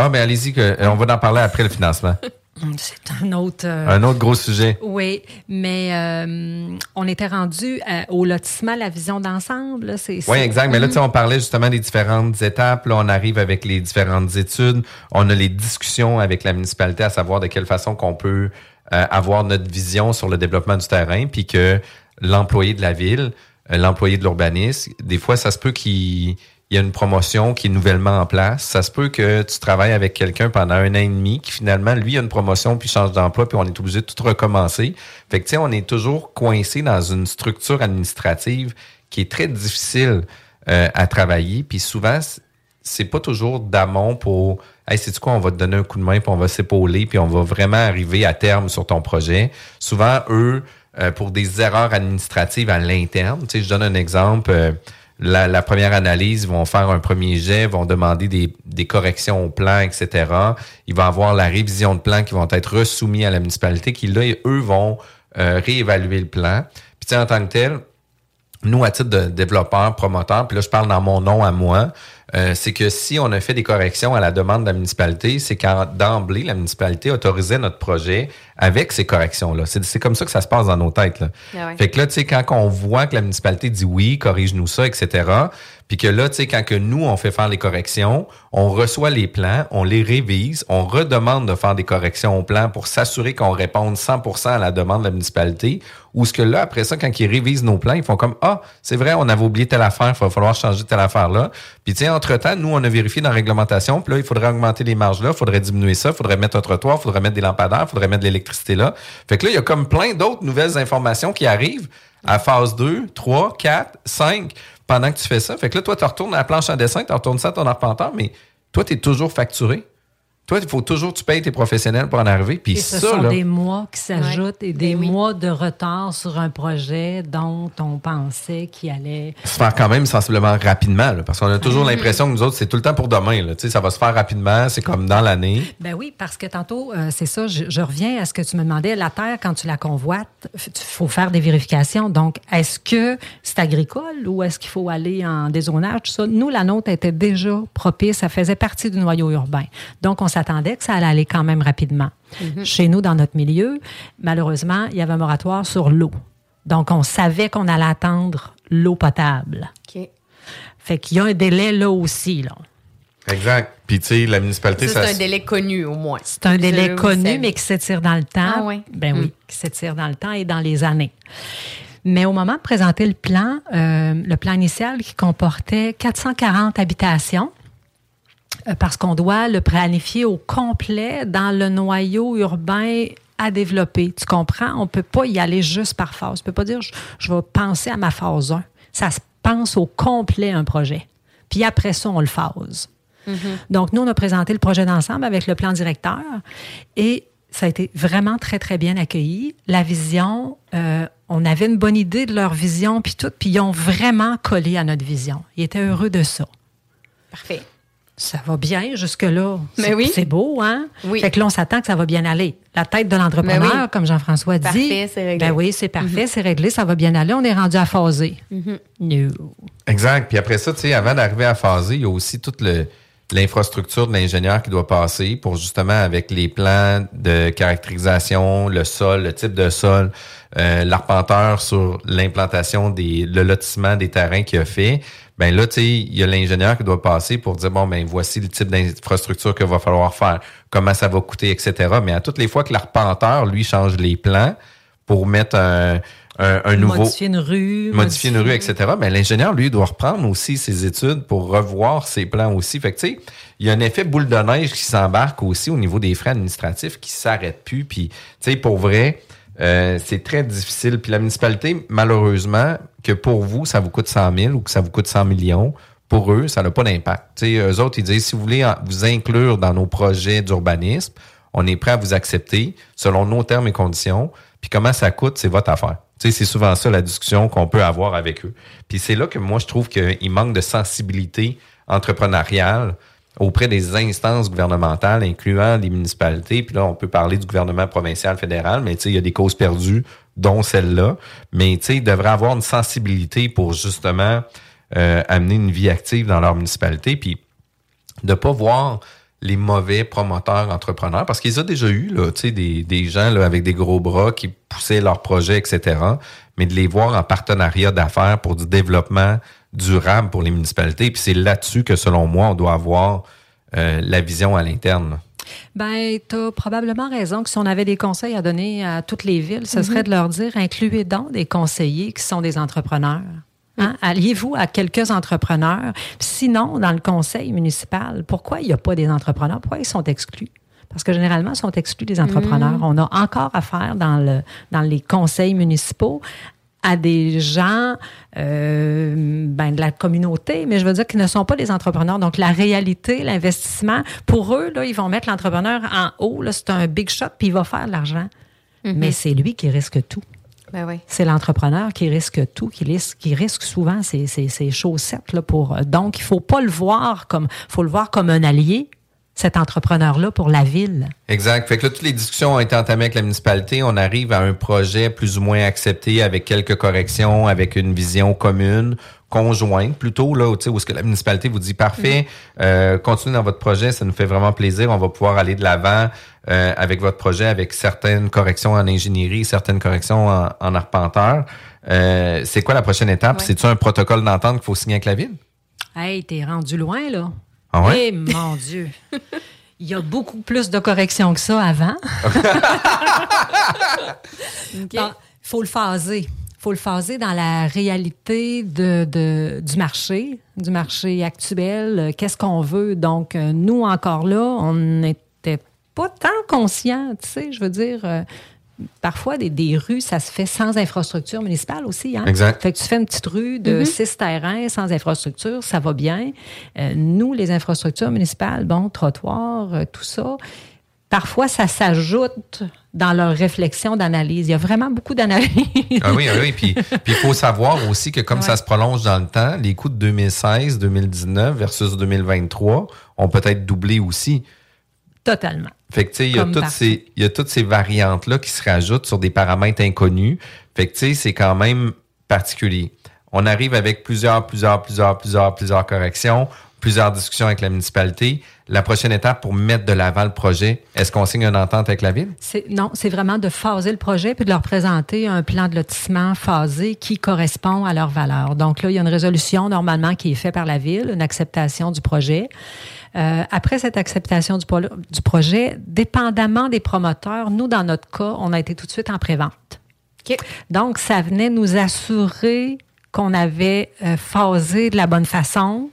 Speaker 5: Ah, ben allez-y, que, euh, on va en parler après le financement.
Speaker 7: C'est un autre. euh,
Speaker 5: Un autre gros sujet.
Speaker 7: Oui, mais euh, on était rendu euh, au lotissement, la vision d'ensemble. c'est-
Speaker 5: Oui,
Speaker 7: c'est-
Speaker 5: exact. Mais là,
Speaker 7: Mhm.
Speaker 5: on parlait justement des différentes étapes. Là, on arrive avec les différentes études. On a les discussions avec la municipalité à savoir de quelle façon qu'on peut avoir notre vision sur le développement du terrain, puis que l'employé de la ville, l'employé de l'urbanisme, des fois, ça se peut qu'il il y a une promotion qui est nouvellement en place. Ça se peut que tu travailles avec quelqu'un pendant un an et demi, qui finalement, lui, a une promotion, puis change d'emploi, puis on est obligé de tout recommencer. Fait que, tu sais, on est toujours coincé dans une structure administrative qui est très difficile euh, à travailler. Puis souvent, c'est pas toujours d'amont pour Hey, c'est quoi, on va te donner un coup de main, puis on va s'épauler, puis on va vraiment arriver à terme sur ton projet. Souvent, eux, euh, pour des erreurs administratives à l'interne, tu sais, je donne un exemple. euh, la, première analyse, vont faire un premier jet, vont demander des, corrections au plan, etc. Il va avoir la révision de plan qui vont être resoumis à la municipalité, qui là, eux vont euh, réévaluer le plan. Puis en tant que tel, nous, à titre de développeur, promoteur, puis là, je parle dans mon nom à moi, euh, c'est que si on a fait des corrections à la demande de la municipalité, c'est quand d'emblée, la municipalité autorisait notre projet avec ces corrections-là. C'est c'est comme ça que ça se passe dans nos têtes. Là.
Speaker 6: Ah ouais.
Speaker 5: Fait que là, tu sais, quand on voit que la municipalité dit oui, corrige-nous ça, etc., puis que là, tu sais, quand que nous, on fait faire les corrections, on reçoit les plans, on les révise, on redemande de faire des corrections au plan pour s'assurer qu'on réponde 100% à la demande de la municipalité, ou ce que là, après ça, quand ils révisent nos plans, ils font comme, ah, c'est vrai, on avait oublié telle affaire, il va falloir changer telle affaire-là. Puis tu sais, entre-temps, nous, on a vérifié dans la réglementation, puis là, il faudrait augmenter les marges là, il faudrait diminuer ça, il faudrait mettre un trottoir, il faudrait mettre des lampadaires, il faudrait mettre de l'électricité là. Fait que là, il y a comme plein d'autres nouvelles informations qui arrivent à phase 2, 3, 4, 5, pendant que tu fais ça. Fait que là, toi, tu retournes à la planche en dessin, tu retournes ça à ton arpenteur, mais toi, tu es toujours facturé. Toi, il faut toujours que tu payes tes professionnels pour en arriver. Puis
Speaker 7: Et
Speaker 5: ça,
Speaker 7: ce sont
Speaker 5: là,
Speaker 7: des mois qui s'ajoutent et des
Speaker 6: Ben oui.
Speaker 7: mois de retard sur un projet dont on pensait qu'il allait.
Speaker 5: se faire quand même sensiblement rapidement. là, parce qu'on a toujours
Speaker 7: Mhm.
Speaker 5: l'impression que nous autres, c'est tout le temps pour demain. Là, Tu sais, ça va se faire rapidement. C'est comme dans l'année.
Speaker 7: Ben oui, parce que tantôt, euh, c'est ça, je, je reviens à ce que tu me demandais. La terre, quand tu la convoites, il faut faire des vérifications. Donc, est-ce que c'est agricole ou est-ce qu'il faut aller en dézonage? Tout ça? Nous, la nôtre était déjà propice. Ça faisait partie du noyau urbain. Donc, on s'attendait que ça allait aller quand même rapidement. Chez nous, dans notre milieu, malheureusement, il y avait un moratoire sur l'eau. Donc, on savait qu'on allait attendre l'eau potable.
Speaker 6: OK.
Speaker 7: Fait qu'il y a un délai là aussi, là.
Speaker 5: Exact. Puis, tu sais, la municipalité,
Speaker 6: Ça,
Speaker 5: ça.
Speaker 6: c'est un délai connu, au moins.
Speaker 7: C'est un délai connu, mais qui s'étire dans le temps.
Speaker 6: Ah oui?
Speaker 7: Ben
Speaker 6: Hmm.
Speaker 7: oui, qui s'étire dans le temps et dans les années. Mais au moment de présenter le plan, euh, le plan initial qui comportait 440 habitations, parce qu'on doit le planifier au complet dans le noyau urbain à développer. Tu comprends? On ne peut pas y aller juste par phase. Tu peux pas dire, je, je vais penser à ma phase 1. Ça se pense au complet, un projet. Puis après ça, on le phase. Donc, nous, on a présenté le projet d'ensemble avec le plan directeur et ça a été vraiment très, très bien accueilli. La vision, euh, on avait une bonne idée de leur vision, puis tout, puis ils ont vraiment collé à notre vision. Ils étaient heureux de ça.
Speaker 6: Parfait.
Speaker 7: Ça va bien jusque-là.
Speaker 6: Mais
Speaker 7: C'est-
Speaker 6: oui.
Speaker 7: C'est beau, hein?
Speaker 6: Oui.
Speaker 7: Fait que là, on s'attend que ça va bien aller. La tête de l'entrepreneur,
Speaker 6: oui.
Speaker 7: comme Jean-François dit.
Speaker 6: Parfait, c'est réglé.
Speaker 7: Ben oui, c'est parfait, c'est réglé, ça va bien aller. On est rendu à phaser.
Speaker 6: Mhm.
Speaker 7: No.
Speaker 5: Exact. Puis après ça, tu sais, avant d'arriver à phaser, il y a aussi toute l'infrastructure de l'ingénieur qui doit passer pour justement avec les plans de caractérisation, le sol, le type de sol, euh, l'arpenteur sur l'implantation des, le lotissement des terrains qu'il a fait. Ben là, tu sais, il y a l'ingénieur qui doit passer pour dire bon ben voici le type d'infrastructure qu'il va falloir faire, comment ça va coûter, etc. Mais à toutes les fois que l'arpenteur lui change les plans pour mettre un, un, un nouveau
Speaker 7: Modifier une rue.
Speaker 5: modifier une rue, etc. Mais l'ingénieur, lui, doit reprendre aussi ses études pour revoir ses plans aussi. Fait que, tu sais, il y a un effet boule de neige qui s'embarque aussi au niveau des frais administratifs qui s'arrêtent plus. Puis, tu sais, pour vrai, euh, c'est très difficile. Puis la municipalité, malheureusement, que pour vous, ça vous coûte 100 000 ou que ça vous coûte 100 millions, pour eux, ça n'a pas d'impact. Eux autres, ils disent, si vous voulez vous inclure dans nos projets d'urbanisme, on est prêt à vous accepter selon nos termes et conditions. Puis comment ça coûte, c'est votre affaire. C'est souvent ça la discussion qu'on peut avoir avec eux. Puis c'est là que moi, je trouve qu'il manque de sensibilité entrepreneuriale auprès des instances gouvernementales, incluant les municipalités. Puis là, on peut parler du gouvernement provincial, fédéral, mais il y a des causes perdues, dont celle-là. Mais ils devraient avoir une sensibilité pour justement euh, amener une vie active dans leur municipalité. Puis de pas voir les mauvais promoteurs entrepreneurs, parce qu'ils ont déjà eu là, des, des gens là, avec des gros bras qui poussaient leurs projets, etc., mais de les voir en partenariat d'affaires pour du développement durable pour les municipalités. Puis c'est là-dessus que, selon moi, on doit avoir euh, la vision à l'interne.
Speaker 7: Ben, tu as probablement raison que si on avait des conseils à donner à toutes les villes, ce
Speaker 6: Mhm.
Speaker 7: serait de leur dire incluez donc des conseillers qui sont des entrepreneurs. Hein? Alliez-vous à quelques entrepreneurs. Sinon, dans le conseil municipal, pourquoi il n'y a pas des entrepreneurs? Pourquoi ils sont exclus? Parce que généralement, ils sont exclus des entrepreneurs.
Speaker 6: Mhm.
Speaker 7: On a encore affaire dans, le, dans les conseils municipaux à des gens euh, ben, de la communauté, mais je veux dire qu'ils ne sont pas des entrepreneurs. Donc, la réalité, l'investissement, pour eux, là, ils vont mettre l'entrepreneur en haut. là, C'est un big shot, puis il va faire de l'argent. Mais c'est lui qui risque tout.
Speaker 6: Ben oui.
Speaker 7: C'est l'entrepreneur qui risque tout, qui risque, qui risque souvent ses, ses- ses chaussettes. Là, pour, donc, il faut pas le voir comme, faut le voir comme un allié, cet entrepreneur-là, pour la ville.
Speaker 5: Exact. Fait que là, toutes les discussions ont été entamées avec la municipalité. On arrive à un projet plus ou moins accepté avec quelques corrections, avec une vision commune, conjointe plutôt, là, où, tu où est-ce que la municipalité vous dit parfait, euh, continuez dans votre projet, ça nous fait vraiment plaisir. On va pouvoir aller de l'avant euh, avec votre projet, avec certaines corrections en ingénierie, certaines corrections en, en arpenteur. Euh, c'est quoi la prochaine étape?
Speaker 7: Ouais.
Speaker 5: C'est-tu un protocole d'entente qu'il faut signer avec la ville?
Speaker 7: Hey, t'es rendu loin, là.
Speaker 5: Ah ouais?
Speaker 7: Eh, mon Dieu! Il y a beaucoup plus de corrections que ça avant. Il faut le phaser. Il faut le phaser dans la réalité de, de- du marché, du marché actuel. Euh, Qu'est-ce qu'on veut? Donc, euh, nous, encore là, on n'était pas tant conscients, tu sais, je veux dire. Parfois, des, des rues, ça se fait sans infrastructure municipale aussi. Hein?
Speaker 5: Exact.
Speaker 7: Fait que tu fais une petite rue de
Speaker 5: Mhm.
Speaker 7: six terrains sans infrastructure, ça va bien. Euh, nous, les infrastructures municipales, bon, trottoirs, euh, tout ça, parfois, ça s'ajoute dans leur réflexion d'analyse. Il y a vraiment beaucoup d'analyse.
Speaker 5: Ah oui, ah oui. Puis puis il faut savoir aussi que comme
Speaker 7: Ouais.
Speaker 5: ça se prolonge dans le temps, les coûts de 2016, 2019 versus 2023 ont peut-être doublé aussi.
Speaker 7: Totalement.
Speaker 5: Fait que, tu sais, il y a toutes ces, il y a toutes ces variantes-là qui se rajoutent sur des paramètres inconnus. Fait que, tu sais, c'est quand même particulier. On arrive avec plusieurs, plusieurs, plusieurs, plusieurs, plusieurs corrections, plusieurs discussions avec la municipalité. La prochaine étape pour mettre de l'avant le projet, est-ce qu'on signe une entente avec la ville?
Speaker 7: Non, c'est vraiment de phaser le projet puis de leur présenter un plan de lotissement phasé qui correspond à leurs valeurs. Donc là, il y a une résolution normalement qui est faite par la ville, une acceptation du projet. Euh, après cette acceptation du, pro- du projet, dépendamment des promoteurs, nous, dans notre cas, on a été tout de suite en prévente. Donc, ça venait nous assurer qu'on avait euh, phasé de la bonne façon,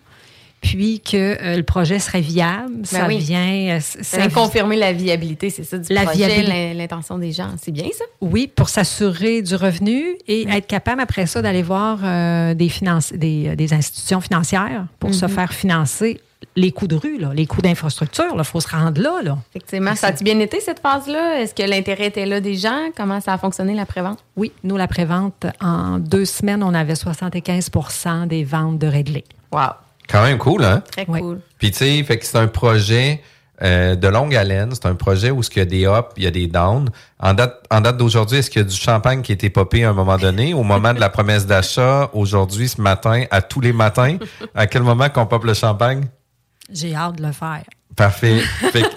Speaker 7: puis que euh, le projet serait viable. ça
Speaker 6: Ben oui.
Speaker 7: vient... euh,
Speaker 6: Ça
Speaker 7: ça
Speaker 6: confirmer la viabilité, c'est ça, du
Speaker 7: La
Speaker 6: projet, l'intention des gens. C'est bien, ça?
Speaker 7: Oui, pour s'assurer du revenu et être capable après ça d'aller voir euh, des, finances, des, des institutions financières pour se
Speaker 6: Mhm.
Speaker 7: faire financer les coûts de rue, là, les coûts d'infrastructure. Il faut se rendre là. là.
Speaker 6: Effectivement. Ça a-tu bien été, cette phase-là? Est-ce que l'intérêt était là des gens? Comment ça a fonctionné, la prévente?
Speaker 7: Oui, nous, la prévente, en deux semaines, on avait 75% des ventes de réglées.
Speaker 6: Wow.
Speaker 5: Quand même cool, hein?
Speaker 6: Très cool.
Speaker 5: Puis tu sais, fait que c'est un projet euh, de longue haleine. C'est un projet où il y a des ups, il y a des downs. En date, en date d'aujourd'hui, est-ce qu'il y a du champagne qui a été popé à un moment donné, au moment de la promesse d'achat, aujourd'hui, ce matin, à tous les matins? À quel moment qu'on pop le champagne?
Speaker 7: J'ai hâte de le faire.
Speaker 5: Parfait. Fait, que-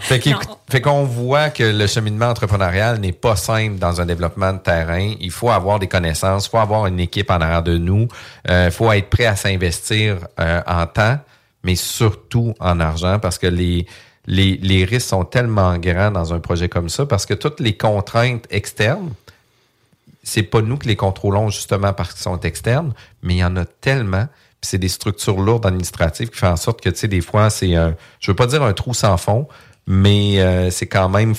Speaker 5: fait qu'on voit que le cheminement entrepreneurial n'est pas simple dans un développement de terrain. Il faut avoir des connaissances, il faut avoir une équipe en arrière de nous, il faut être prêt à s'investir euh, en temps, mais surtout en argent parce que les, les, les risques sont tellement grands dans un projet comme ça parce que toutes les contraintes externes, c'est pas nous qui les contrôlons justement parce qu'ils sont externes, mais il y en a tellement. Puis c'est des structures lourdes administratives qui font en sorte que, tu sais, des fois, c'est un, je veux pas dire un trou sans fond, mais euh, c'est quand même,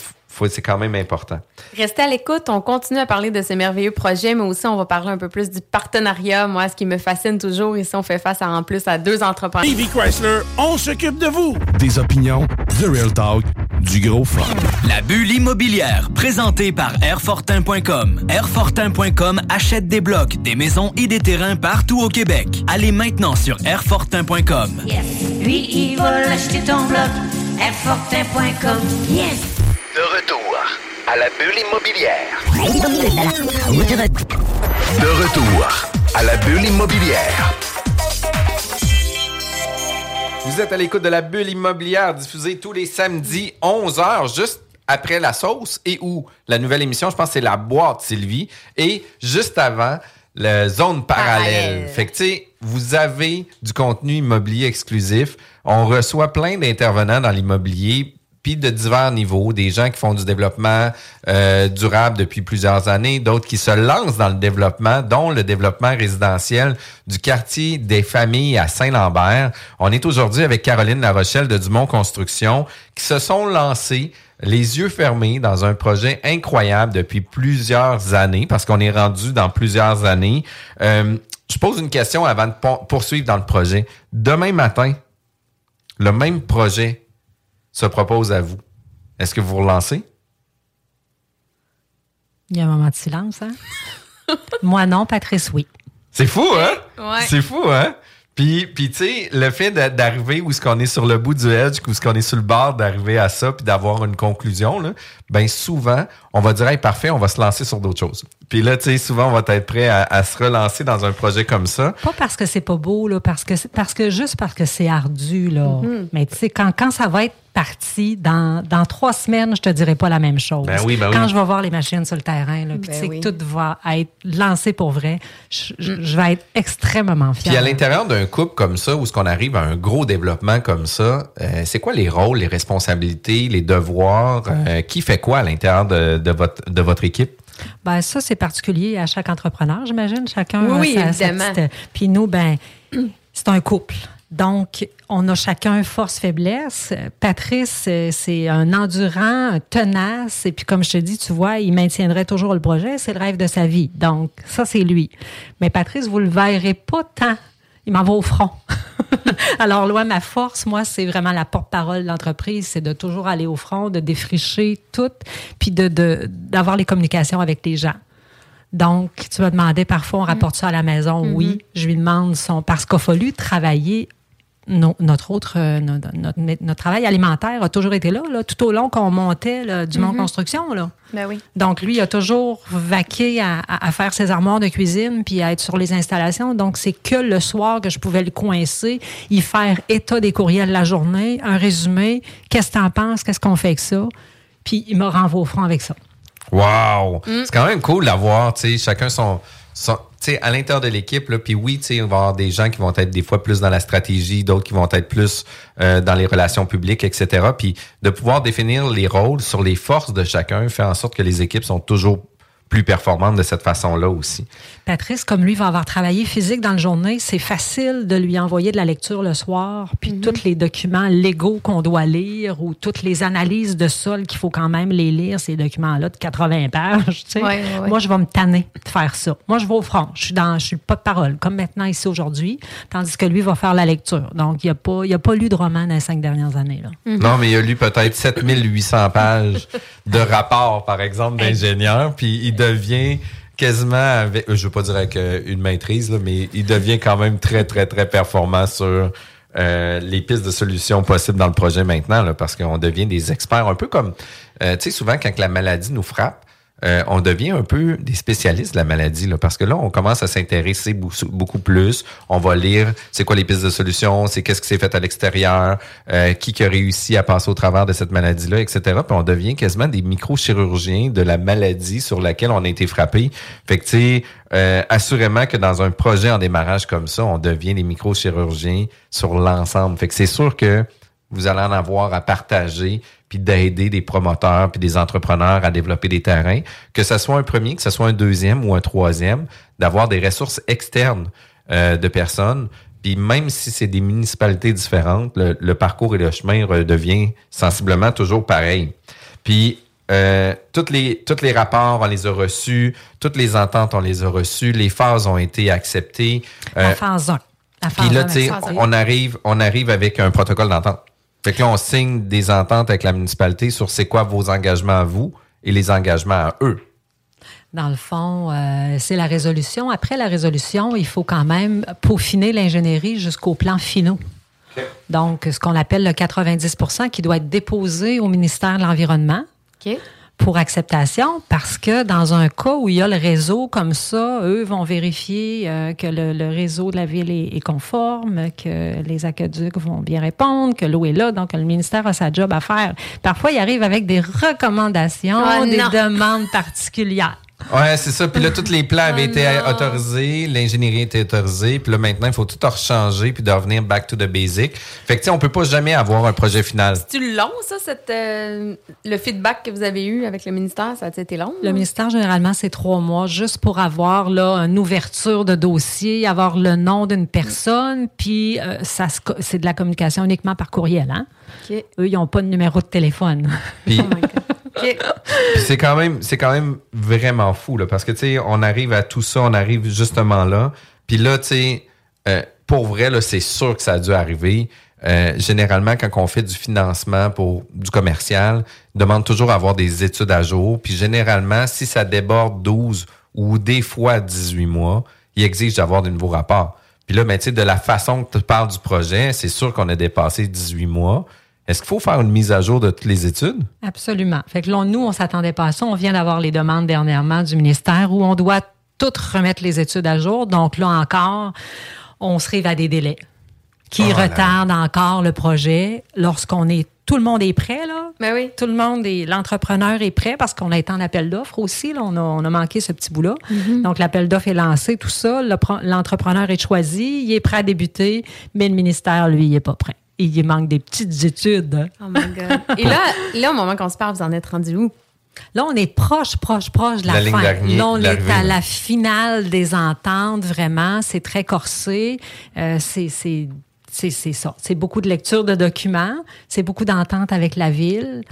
Speaker 5: c'est quand même important.
Speaker 6: Restez à l'écoute. On continue à parler de ce merveilleux projet, mais aussi on va parler un peu plus du partenariat. Moi, ce qui me fascine toujours, ici, on fait face à, en plus à deux entrepreneurs.
Speaker 12: Davy Chrysler, on s'occupe de vous. Des opinions, The Real Talk, du gros fun.
Speaker 1: La bulle immobilière, présentée par Airfortin.com. Airfortin.com achète des blocs, des maisons et des terrains partout au Québec. Allez maintenant sur Airfortin.com.
Speaker 2: Lui, il va acheter ton bloc. Yes!
Speaker 4: De retour à la bulle immobilière. De retour à la bulle immobilière.
Speaker 5: Vous êtes à l'écoute de la bulle immobilière diffusée tous les samedis 11h, juste après la sauce et où la nouvelle émission, je pense que c'est la boîte Sylvie, et juste avant le zone parallèle. Fait que tu sais, vous avez du contenu immobilier exclusif. On reçoit plein d'intervenants dans l'immobilier puis de divers niveaux, des gens qui font du développement euh, durable depuis plusieurs années, d'autres qui se lancent dans le développement, dont le développement résidentiel du quartier des familles à Saint-Lambert. On est aujourd'hui avec Caroline Larochelle de Dumont Construction, qui se sont lancés les yeux fermés dans un projet incroyable depuis plusieurs années, parce qu'on est rendu dans plusieurs années. Euh, je pose une question avant de poursuivre dans le projet. Demain matin, le même projet se propose à vous. Est-ce que vous vous relancez?
Speaker 7: Il y a un moment de silence, hein? Moi non, Patrice, oui.
Speaker 5: C'est fou, hein?
Speaker 7: Ouais.
Speaker 5: C'est fou, hein? Puis, puis tu sais, le fait d'a- d'arriver où est-ce qu'on est sur le bout du edge, où est-ce qu'on est sur le bord d'arriver à ça, puis d'avoir une conclusion, là, ben souvent, on va dire, hey, parfait, on va se lancer sur d'autres choses. Puis là, tu sais, souvent, on va être prêt à, à se relancer dans un projet comme ça.
Speaker 7: Pas parce que c'est pas beau, là, parce que, c'est- parce que juste parce que c'est ardu, là.
Speaker 5: Mhm.
Speaker 7: Mais tu sais, quand, quand ça va être parti, dans, dans trois semaines, je te dirai pas la même chose.
Speaker 5: Ben oui, ben oui.
Speaker 7: quand je vais voir les machines sur le terrain, là, puis
Speaker 6: Ben
Speaker 7: tu sais
Speaker 6: oui.
Speaker 7: que tout va être lancé pour vrai, je, je- je vais être extrêmement fière.
Speaker 5: Puis à l'intérieur d'un couple comme ça, où est-ce qu'on arrive à un gros développement comme ça, euh, c'est quoi les rôles, les responsabilités, les devoirs? euh, qui fait quoi à l'intérieur de, de votre, de votre équipe?
Speaker 7: Ben, ça, c'est particulier à chaque entrepreneur, j'imagine. Chacun
Speaker 6: Oui,
Speaker 7: a sa- sa
Speaker 6: évidemment.
Speaker 7: petite- Puis nous, ben, c'est un couple. Donc, on a chacun force-faiblesse. Patrice, euh, c'est un endurant, un tenace. Et puis, comme je te dis, tu vois, il maintiendrait toujours le projet. C'est le rêve de sa vie. Donc, ça, c'est lui. Mais Patrice, vous le verrez pas tant. Il m'en va au front. Alors, loin, ma force, moi, c'est vraiment la porte-parole de l'entreprise. C'est de toujours aller au front, de défricher tout, puis de, d'avoir les communications avec les gens. Donc, tu me demandais parfois, on rapporte ça à la maison.
Speaker 6: Mhm.
Speaker 7: Oui, je lui demande son. Parce qu'il a fallu travailler. No- notre autre euh, no- notre, notre travail alimentaire a toujours été là, là tout au long qu'on montait là, du Mont
Speaker 6: Mhm.
Speaker 7: Construction. Là.
Speaker 6: Ben oui.
Speaker 7: Donc, lui, il a toujours vaqué à, à- à faire ses armoires de cuisine puis à être sur les installations. Donc, c'est que le soir que je pouvais le coincer, y faire état des courriels la journée, un résumé, qu'est-ce que t'en penses, qu'est-ce qu'on fait avec ça. Puis, il me renvoie au front avec ça.
Speaker 5: Wow!
Speaker 7: Mm.
Speaker 5: C'est quand même cool d'avoir, tu sais, chacun son. Son tu sais, à l'intérieur de l'équipe, puis oui, on va avoir des gens qui vont être des fois plus dans la stratégie, d'autres qui vont être plus euh, dans les relations publiques, etc. Puis de pouvoir définir les rôles sur les forces de chacun fait en sorte que les équipes sont toujours plus performantes de cette façon-là aussi.
Speaker 7: Patrice, comme lui, va avoir travaillé physique dans la journée, c'est facile de lui envoyer de la lecture le soir, puis tous les documents légaux qu'on doit lire ou toutes les analyses de sol qu'il faut quand même les lire, ces documents-là de 80 pages. tu sais.
Speaker 6: Ouais, ouais, ouais.
Speaker 7: Moi, je vais me tanner de faire ça. Moi, je vais au front. Je suis dans, je suis pas de parole, comme maintenant ici aujourd'hui, tandis que lui va faire la lecture. Donc, il n'y a, pas- il y a pas lu de roman dans les cinq dernières années. Là.
Speaker 5: Non, mais il a lu peut-être 7800 pages de rapports, par exemple, d'ingénieur, puis il devient quasiment, avec, je veux pas dire avec euh, une maîtrise, là, mais il devient quand même très, très, très performant sur euh, les pistes de solutions possibles dans le projet maintenant, parce qu'on devient des experts, un peu comme, euh, tu sais, souvent quand la maladie nous frappe, euh, on devient un peu des spécialistes de la maladie, là, parce que là, on commence à s'intéresser beaucoup plus. On va lire c'est quoi les pistes de solutions, c'est qu'est-ce qui s'est fait à l'extérieur, euh, qui qui a réussi à passer au travers de cette maladie-là, etc. Puis on devient quasiment des microchirurgiens de la maladie sur laquelle on a été frappé. Fait que, tu sais, euh, assurément que dans un projet en démarrage comme ça, on devient des microchirurgiens sur l'ensemble. Fait que c'est sûr que vous allez en avoir à partager puis d'aider des promoteurs puis des entrepreneurs à développer des terrains, que ce soit un premier, que ce soit un deuxième ou un troisième, d'avoir des ressources externes euh, de personnes. Puis même si c'est des municipalités différentes, le, le parcours et le chemin redevient sensiblement toujours pareil. Puis euh, toutes les tous les rapports, on les a reçus, toutes les ententes, on les a reçues, les phases ont été acceptées.
Speaker 7: La
Speaker 5: Euh,
Speaker 7: phase 1. La phase
Speaker 5: puis là,
Speaker 7: 1,
Speaker 5: tu sais, on arrive, on arrive avec un protocole d'entente. Fait que là, on signe des ententes avec la municipalité sur c'est quoi vos engagements à vous et les engagements à eux.
Speaker 7: Dans le fond, euh, c'est la résolution. Après la résolution, il faut quand même peaufiner l'ingénierie jusqu'au plan finaux. Donc, ce qu'on appelle le 90% qui doit être déposé au ministère de l'Environnement
Speaker 6: OK.
Speaker 7: Pour acceptation parce que dans un cas où il y a le réseau comme ça, eux vont vérifier euh, que le, le réseau de la ville est, est conforme, que les aqueducs vont bien répondre, que l'eau est là, donc le ministère a sa job à faire. Parfois, il arrive avec des recommandations,
Speaker 6: Ah,
Speaker 7: des demandes particulières.
Speaker 5: Ouais, c'est ça. Puis là, tous les plans avaient
Speaker 7: Oh
Speaker 5: été
Speaker 7: non.
Speaker 5: autorisés, l'ingénierie était autorisée. Puis là, maintenant, il faut tout rechanger puis de revenir back to the basic. Fait que, tu sais, on peut pas jamais avoir un projet final.
Speaker 6: C'est-tu long, ça, cette, euh, le feedback que vous avez eu avec le ministère? Ça a été long?
Speaker 7: Le ministère, généralement, c'est trois mois juste pour avoir là, une ouverture de dossier, avoir le nom d'une personne, puis euh, ça c'est de la communication uniquement par courriel. Hein?
Speaker 6: OK.
Speaker 7: Eux, ils n'ont pas de numéro de téléphone.
Speaker 5: Puis,
Speaker 6: OK.
Speaker 5: C'est quand même vraiment fou parce que tu on arrive à tout ça on arrive justement là. Puis là tu sais euh, pour vrai c'est sûr que ça a dû arriver. Euh, généralement quand on fait du financement pour du commercial demande toujours à avoir des études à jour. Puis généralement si ça déborde 12 ou des fois 18 mois il exige d'avoir de nouveaux rapports. Puis là ben, de la façon que tu parles du projet c'est sûr qu'on a dépassé 18 mois est-ce qu'il faut faire une mise à jour de toutes les études?
Speaker 7: Absolument. Fait que là, nous, on s'attendait pas à ça. On vient d'avoir les demandes dernièrement du ministère où on doit toutes remettre les études à jour. Donc là encore, on se arrive à des délais qui
Speaker 6: Oh là.
Speaker 7: retardent encore le projet lorsqu'on est tout le monde est prêt là.
Speaker 6: Ben oui.
Speaker 7: Tout le monde est l'entrepreneur est prêt parce qu'on a été en appel d'offres aussi là, on a, on a manqué ce petit bout là.
Speaker 6: Mm-hmm.
Speaker 7: Donc l'appel d'offres est lancé tout ça, l'entrepreneur est choisi, il est prêt à débuter, mais le ministère lui il est pas prêt. Il manque des petites études. hein.
Speaker 6: Oh my God. Et là, là, au moment qu'on se parle, vous en êtes rendu où?
Speaker 7: Là, on est proche, proche, proche de la,
Speaker 5: La ligne
Speaker 7: fin. Là, on est à la finale des ententes, vraiment. C'est très corsé. Euh, c'est, c'est, c'est c'est ça. C'est beaucoup de lecture de documents, c'est beaucoup d'entente avec la ville.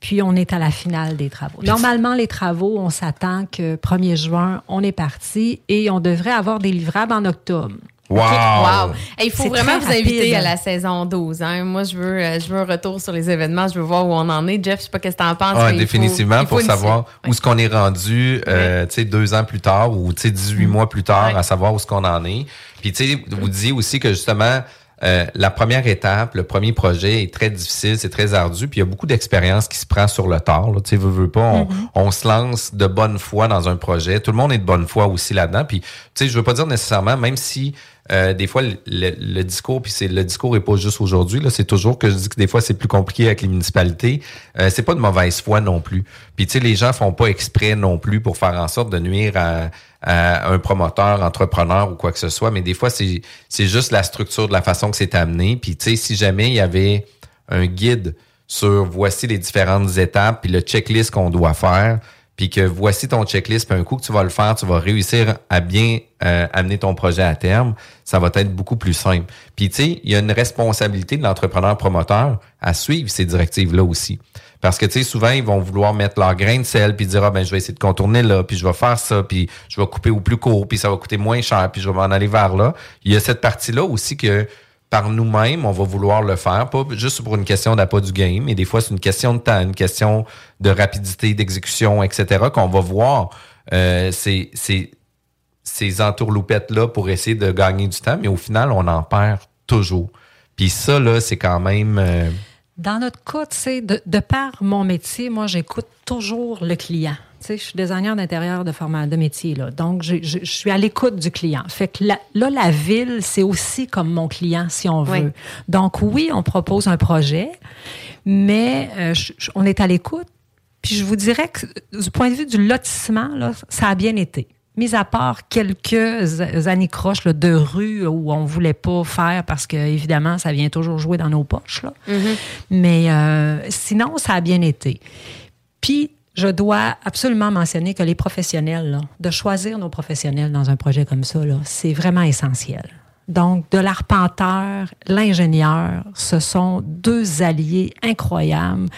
Speaker 7: Puis on est à la finale des travaux. Normalement, les travaux, on s'attend que 1er juin, on est parti et on devrait avoir des livrables en octobre.
Speaker 5: Wow!
Speaker 6: Wow. Hey, il faut vraiment vous inviter à la saison 12. hein. Moi, je veux, euh, je veux un retour sur les événements. Je veux voir où on en est. Jeff, je sais pas qu'est-ce que t'en penses.
Speaker 5: Ah,
Speaker 6: mais il faut-
Speaker 5: définitivement,
Speaker 6: il faut
Speaker 5: pour savoir où est-ce qu'on est rendu, euh, tu sais, deux ans plus tard ou, tu sais, 18 mois plus tard,
Speaker 6: Ouais.
Speaker 5: à savoir où est-ce qu'on en est. Puis, tu sais, vous disiez aussi que, justement, euh, la première étape, le premier projet est très difficile, c'est très ardu, puis il y a beaucoup d'expérience qui se prend sur le tard. là. Tu sais, veux, veux pas, on, on se lance de bonne foi dans un projet. Tout le monde est de bonne foi aussi là-dedans. Puis, tu sais, je veux pas dire nécessairement, même si euh, des fois le, le- discours, puis c'est le discours est pas juste aujourd'hui. Là, c'est toujours que je dis que des fois c'est plus compliqué avec les municipalités. Euh, c'est pas de mauvaise foi non plus. Puis tu sais, les gens font pas exprès non plus pour faire en sorte de nuire à, à un promoteur, entrepreneur ou quoi que ce soit. Mais des fois c'est c'est juste la structure de la façon que c'est amené. Puis tu sais, si jamais il y avait un guide sur voici les différentes étapes puis le checklist qu'on doit faire puis que voici ton checklist puis un coup que tu vas le faire tu vas réussir à bien euh, amener ton projet à terme. Ça va être beaucoup plus simple. Puis tu sais il y a une responsabilité de l'entrepreneur promoteur à suivre ces directives là aussi. Parce que tu sais souvent ils vont vouloir mettre leur grain de sel puis dire ah ben je vais essayer de contourner là puis je vais faire ça puis je vais couper au plus court puis ça va coûter moins cher puis je vais m'en aller vers là. Il y a cette partie là aussi que par nous-mêmes, on va vouloir le faire, pas juste pour une question d'appât du game, mais des fois c'est une question de temps, une question de rapidité, d'exécution, etc., qu'on va voir euh, ces, ces, entourloupettes-là pour essayer de gagner du temps, mais au final, on en perd toujours. Puis ça, là, c'est quand même... euh,
Speaker 7: Dans notre cas, tu sais, de, de par mon métier, moi, j'écoute toujours le client. Je suis designer d'intérieur de format de métier, là. Donc, je, suis à l'écoute du client. Fait que la- là, la ville, c'est aussi comme mon client, si on veut.
Speaker 6: Oui.
Speaker 7: Donc, oui, on propose un projet, mais euh, je- je- on est à l'écoute. Puis, je vous dirais que du point de vue du lotissement, là, ça a bien été. Mis à part quelques anicroches là, de rue où on voulait pas faire parce que, évidemment, ça vient toujours jouer dans nos poches. Là. Mais euh, sinon, ça a bien été. Puis, je dois absolument mentionner que les professionnels, là, de choisir nos professionnels dans un projet comme ça, là, c'est vraiment essentiel. Donc, de l'arpenteur, l'ingénieur, ce sont deux alliés incroyables.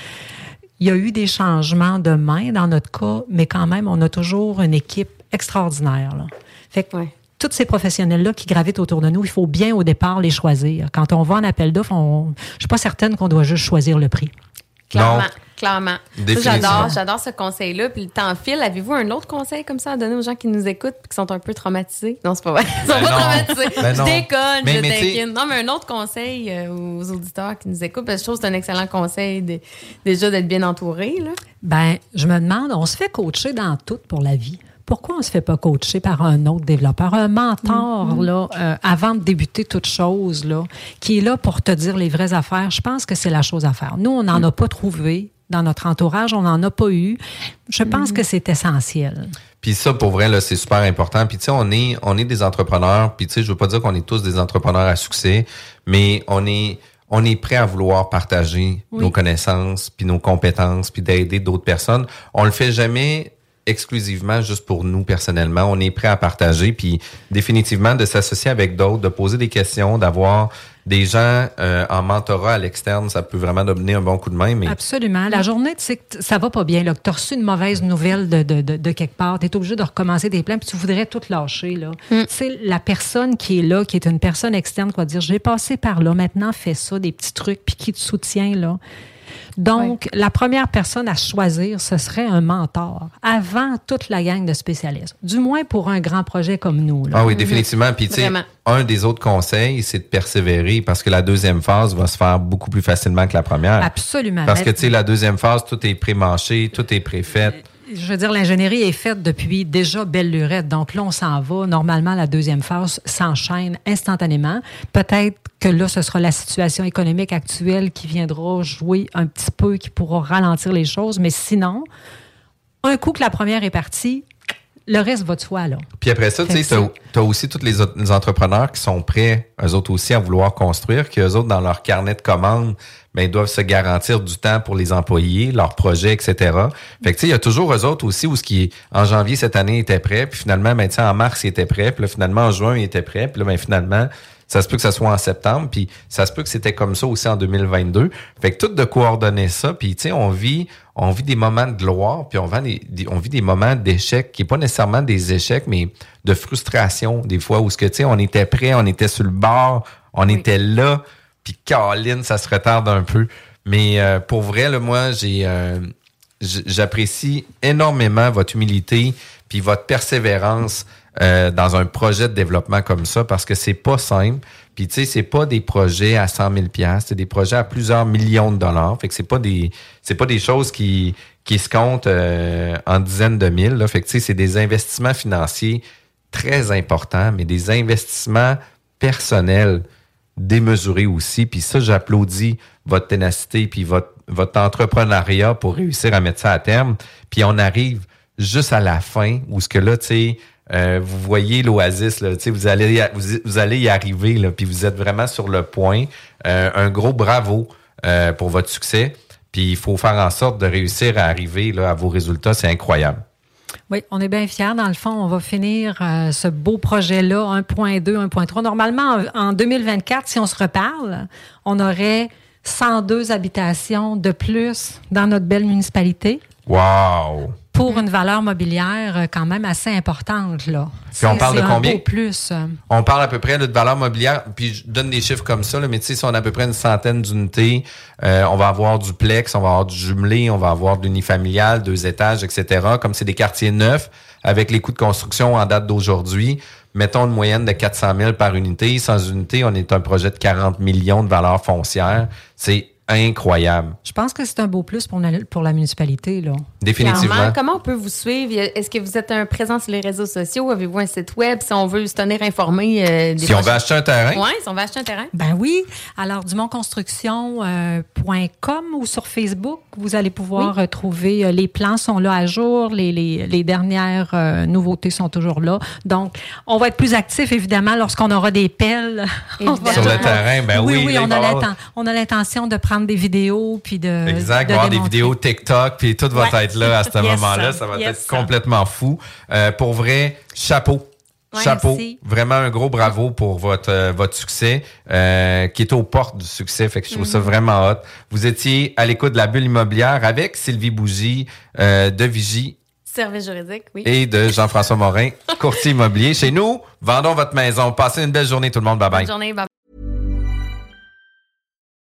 Speaker 7: Il y a eu des changements de main dans notre cas, mais quand même, on a toujours une équipe extraordinaire. Là. Fait que tous ces professionnels-là qui gravitent autour de nous, il faut bien au départ les choisir. Quand on va en appel d'offres, on... je suis pas certaine qu'on doit juste choisir le prix.
Speaker 6: Clairement. Clairement. J'adore, j'adore ce conseil-là. Puis le temps file. Avez-vous un autre conseil comme ça à donner aux gens qui nous écoutent et qui sont un peu traumatisés? Non, c'est pas vrai. Ils sont
Speaker 5: Ben
Speaker 6: pas
Speaker 5: non.
Speaker 6: traumatisés.
Speaker 5: Ben
Speaker 6: je
Speaker 5: non.
Speaker 6: déconne,
Speaker 5: Mais-
Speaker 6: je
Speaker 5: mais
Speaker 6: t'inquiète. Non, mais un autre conseil euh, aux auditeurs qui nous écoutent, parce que je trouve que c'est un excellent conseil de- déjà d'être bien entouré. Là.
Speaker 7: Ben, je me demande, on se fait coacher dans tout pour la vie. Pourquoi on se fait pas coacher par un autre développeur, un mentor, là, euh, avant de débuter toute chose, là, qui est là pour te dire les vraies affaires? Je pense que c'est la chose à faire. Nous, on n'en a pas trouvé. Dans notre entourage, on n'en a pas eu. Je pense que c'est essentiel.
Speaker 5: Puis ça, pour vrai, là, c'est super important. Puis tu sais, on est, on est des entrepreneurs. Puis tu sais, je veux pas dire qu'on est tous des entrepreneurs à succès, mais on est, on est prêt à vouloir partager
Speaker 13: Oui.
Speaker 5: nos connaissances, puis nos compétences, puis d'aider d'autres personnes. On le fait jamais exclusivement juste pour nous personnellement. On est prêt à partager, puis définitivement de s'associer avec d'autres, de poser des questions, d'avoir des gens euh, en mentorat à l'externe, ça peut vraiment donner un bon coup de main. Mais
Speaker 7: Absolument. La journée, tu sais que ça va pas bien, là, que tu as reçu une mauvaise nouvelle de, de, de, de quelque part, tu es obligé de recommencer tes plans, puis tu voudrais tout lâcher. Là. Tu sais, la personne qui est là, qui est une personne externe, qui va dire J'ai passé par là, maintenant fais ça, des petits trucs, puis qui te soutient. là. Donc, la première personne à choisir, ce serait un mentor, avant toute la gang de spécialistes. Du moins pour un grand projet comme nous. là.
Speaker 5: Ah oui, définitivement. Puis, tu sais, un des autres conseils, c'est de persévérer parce que la deuxième phase va se faire beaucoup plus facilement que la première.
Speaker 7: Absolument.
Speaker 5: Parce que, tu sais, la deuxième phase, tout est pré-manché, tout est pré-fait.
Speaker 7: je veux dire, l'ingénierie est faite depuis déjà belle lurette. Donc là, on s'en va. Normalement, la deuxième phase s'enchaîne instantanément. Peut-être que là, ce sera la situation économique actuelle qui viendra jouer un petit peu, qui pourra ralentir les choses. Mais sinon, un coup que la première est partie, le reste va de soi, là.
Speaker 5: Puis après ça, tu sais, t'as as aussi tous les, autres- les entrepreneurs qui sont prêts, eux autres aussi, à vouloir construire, qui eux autres, dans leur carnet de commandes, ben, ils doivent se garantir du temps pour les employés, leurs projets, etc. Fait que, tu sais, il y a toujours eux autres aussi où ce qui, en janvier cette année, était prêt, puis finalement, ben, tu en mars, il était prêt, puis là, finalement, en juin, il était prêt, puis là, ben, finalement, Ça se peut que ça soit en septembre, puis ça se peut que c'était comme ça aussi en 2022. Fait que tout de coordonner ça, puis tu sais, on vit, on vit des moments de gloire, puis on vit des, on vit des moments d'échec, qui est pas nécessairement des échecs, mais de frustration des fois où ce que tu sais, on était prêt, on était sur le bord, on était là, puis Caroline, ça se retarde un peu. Mais euh, pour vrai, là, moi, j'ai euh, j'apprécie énormément votre humilité puis votre persévérance euh, dans un projet de développement comme ça parce que c'est pas simple. Puis tu sais, c'est pas des projets à 100 000 c'est des projets à plusieurs millions de dollars. Fait que c'est pas des c'est pas des choses qui qui se comptent euh, en dizaines de mille. Là. Fait que tu sais, c'est des investissements financiers très importants, mais des investissements personnels démesurés aussi. Puis ça, j'applaudis votre ténacité puis votre votre entrepreneuriat pour réussir à mettre ça à terme. Puis on arrive juste à la fin où ce que là, tu sais euh, vous voyez l'oasis, vous allez, vous, vous, allez y arriver, là, puis vous êtes vraiment sur le point. Euh, un gros bravo euh, pour votre succès. Puis il faut faire en sorte de réussir à arriver là, à vos résultats. C'est incroyable.
Speaker 7: Oui, on est bien fiers. Dans le fond, on va finir ce beau projet-là, 1.2, 1.3. Normalement, en, en 2024, si on se reparle, on aurait 102 habitations de plus dans notre belle municipalité.
Speaker 5: Wow!
Speaker 7: Pour une valeur mobilière euh, quand même assez importante. Là.
Speaker 5: Puis on parle de combien?
Speaker 7: plus.
Speaker 5: On parle à peu près de valeur mobilière, puis je donne des chiffres comme ça, là, mais tu sais, si on a à peu près une centaine d'unités, euh, on va avoir du plex, on va avoir du jumelé, on va avoir de l'unifamilial, deux étages, etc. Comme c'est des quartiers neufs, avec les coûts de construction en date d'aujourd'hui, mettons une moyenne de 400 000 par unité. Sans unité, on est un projet de 40 millions de valeur foncière. C'est incroyable.
Speaker 7: Je pense que c'est un beau plus pour, pour la municipalité. Là.
Speaker 5: Définitivement.
Speaker 6: comment on peut vous suivre? Est-ce que vous êtes un présent sur les réseaux sociaux? Avez-vous un site web? Si on veut se tenir informé? Euh,
Speaker 5: des si on veut acheter un terrain?
Speaker 6: Oui, si on veut acheter un terrain.
Speaker 7: Ben oui. Alors, dumontconstruction.com euh, ou sur Facebook, vous allez pouvoir euh, trouver, euh, les plans sont là à jour, les, les, les dernières nouveautés sont toujours là. Donc, on va être plus actif, évidemment, lorsqu'on aura des pelles.
Speaker 5: sur le terrain, ben oui.
Speaker 7: Oui, on a l'intention de prendre des vidéos puis de.
Speaker 5: Exact, voir des vidéos TikTok puis tout va être là à ce moment-là. Ça va être complètement fou. Euh, pour vrai, chapeau. Chapeau. Vraiment un gros bravo pour votre euh, votre succès euh, qui est aux portes du succès. Fait que je trouve ça mhm. vraiment hot. Vous étiez à l'écoute de la bulle immobilière avec Sylvie Bougie de Vigie
Speaker 6: Service juridique, oui.
Speaker 5: Et de Jean-François Morin, courtier immobilier. Chez nous, vendons votre maison. Passez une belle journée tout le monde. Bye bye.
Speaker 6: Bonne journée. Bye.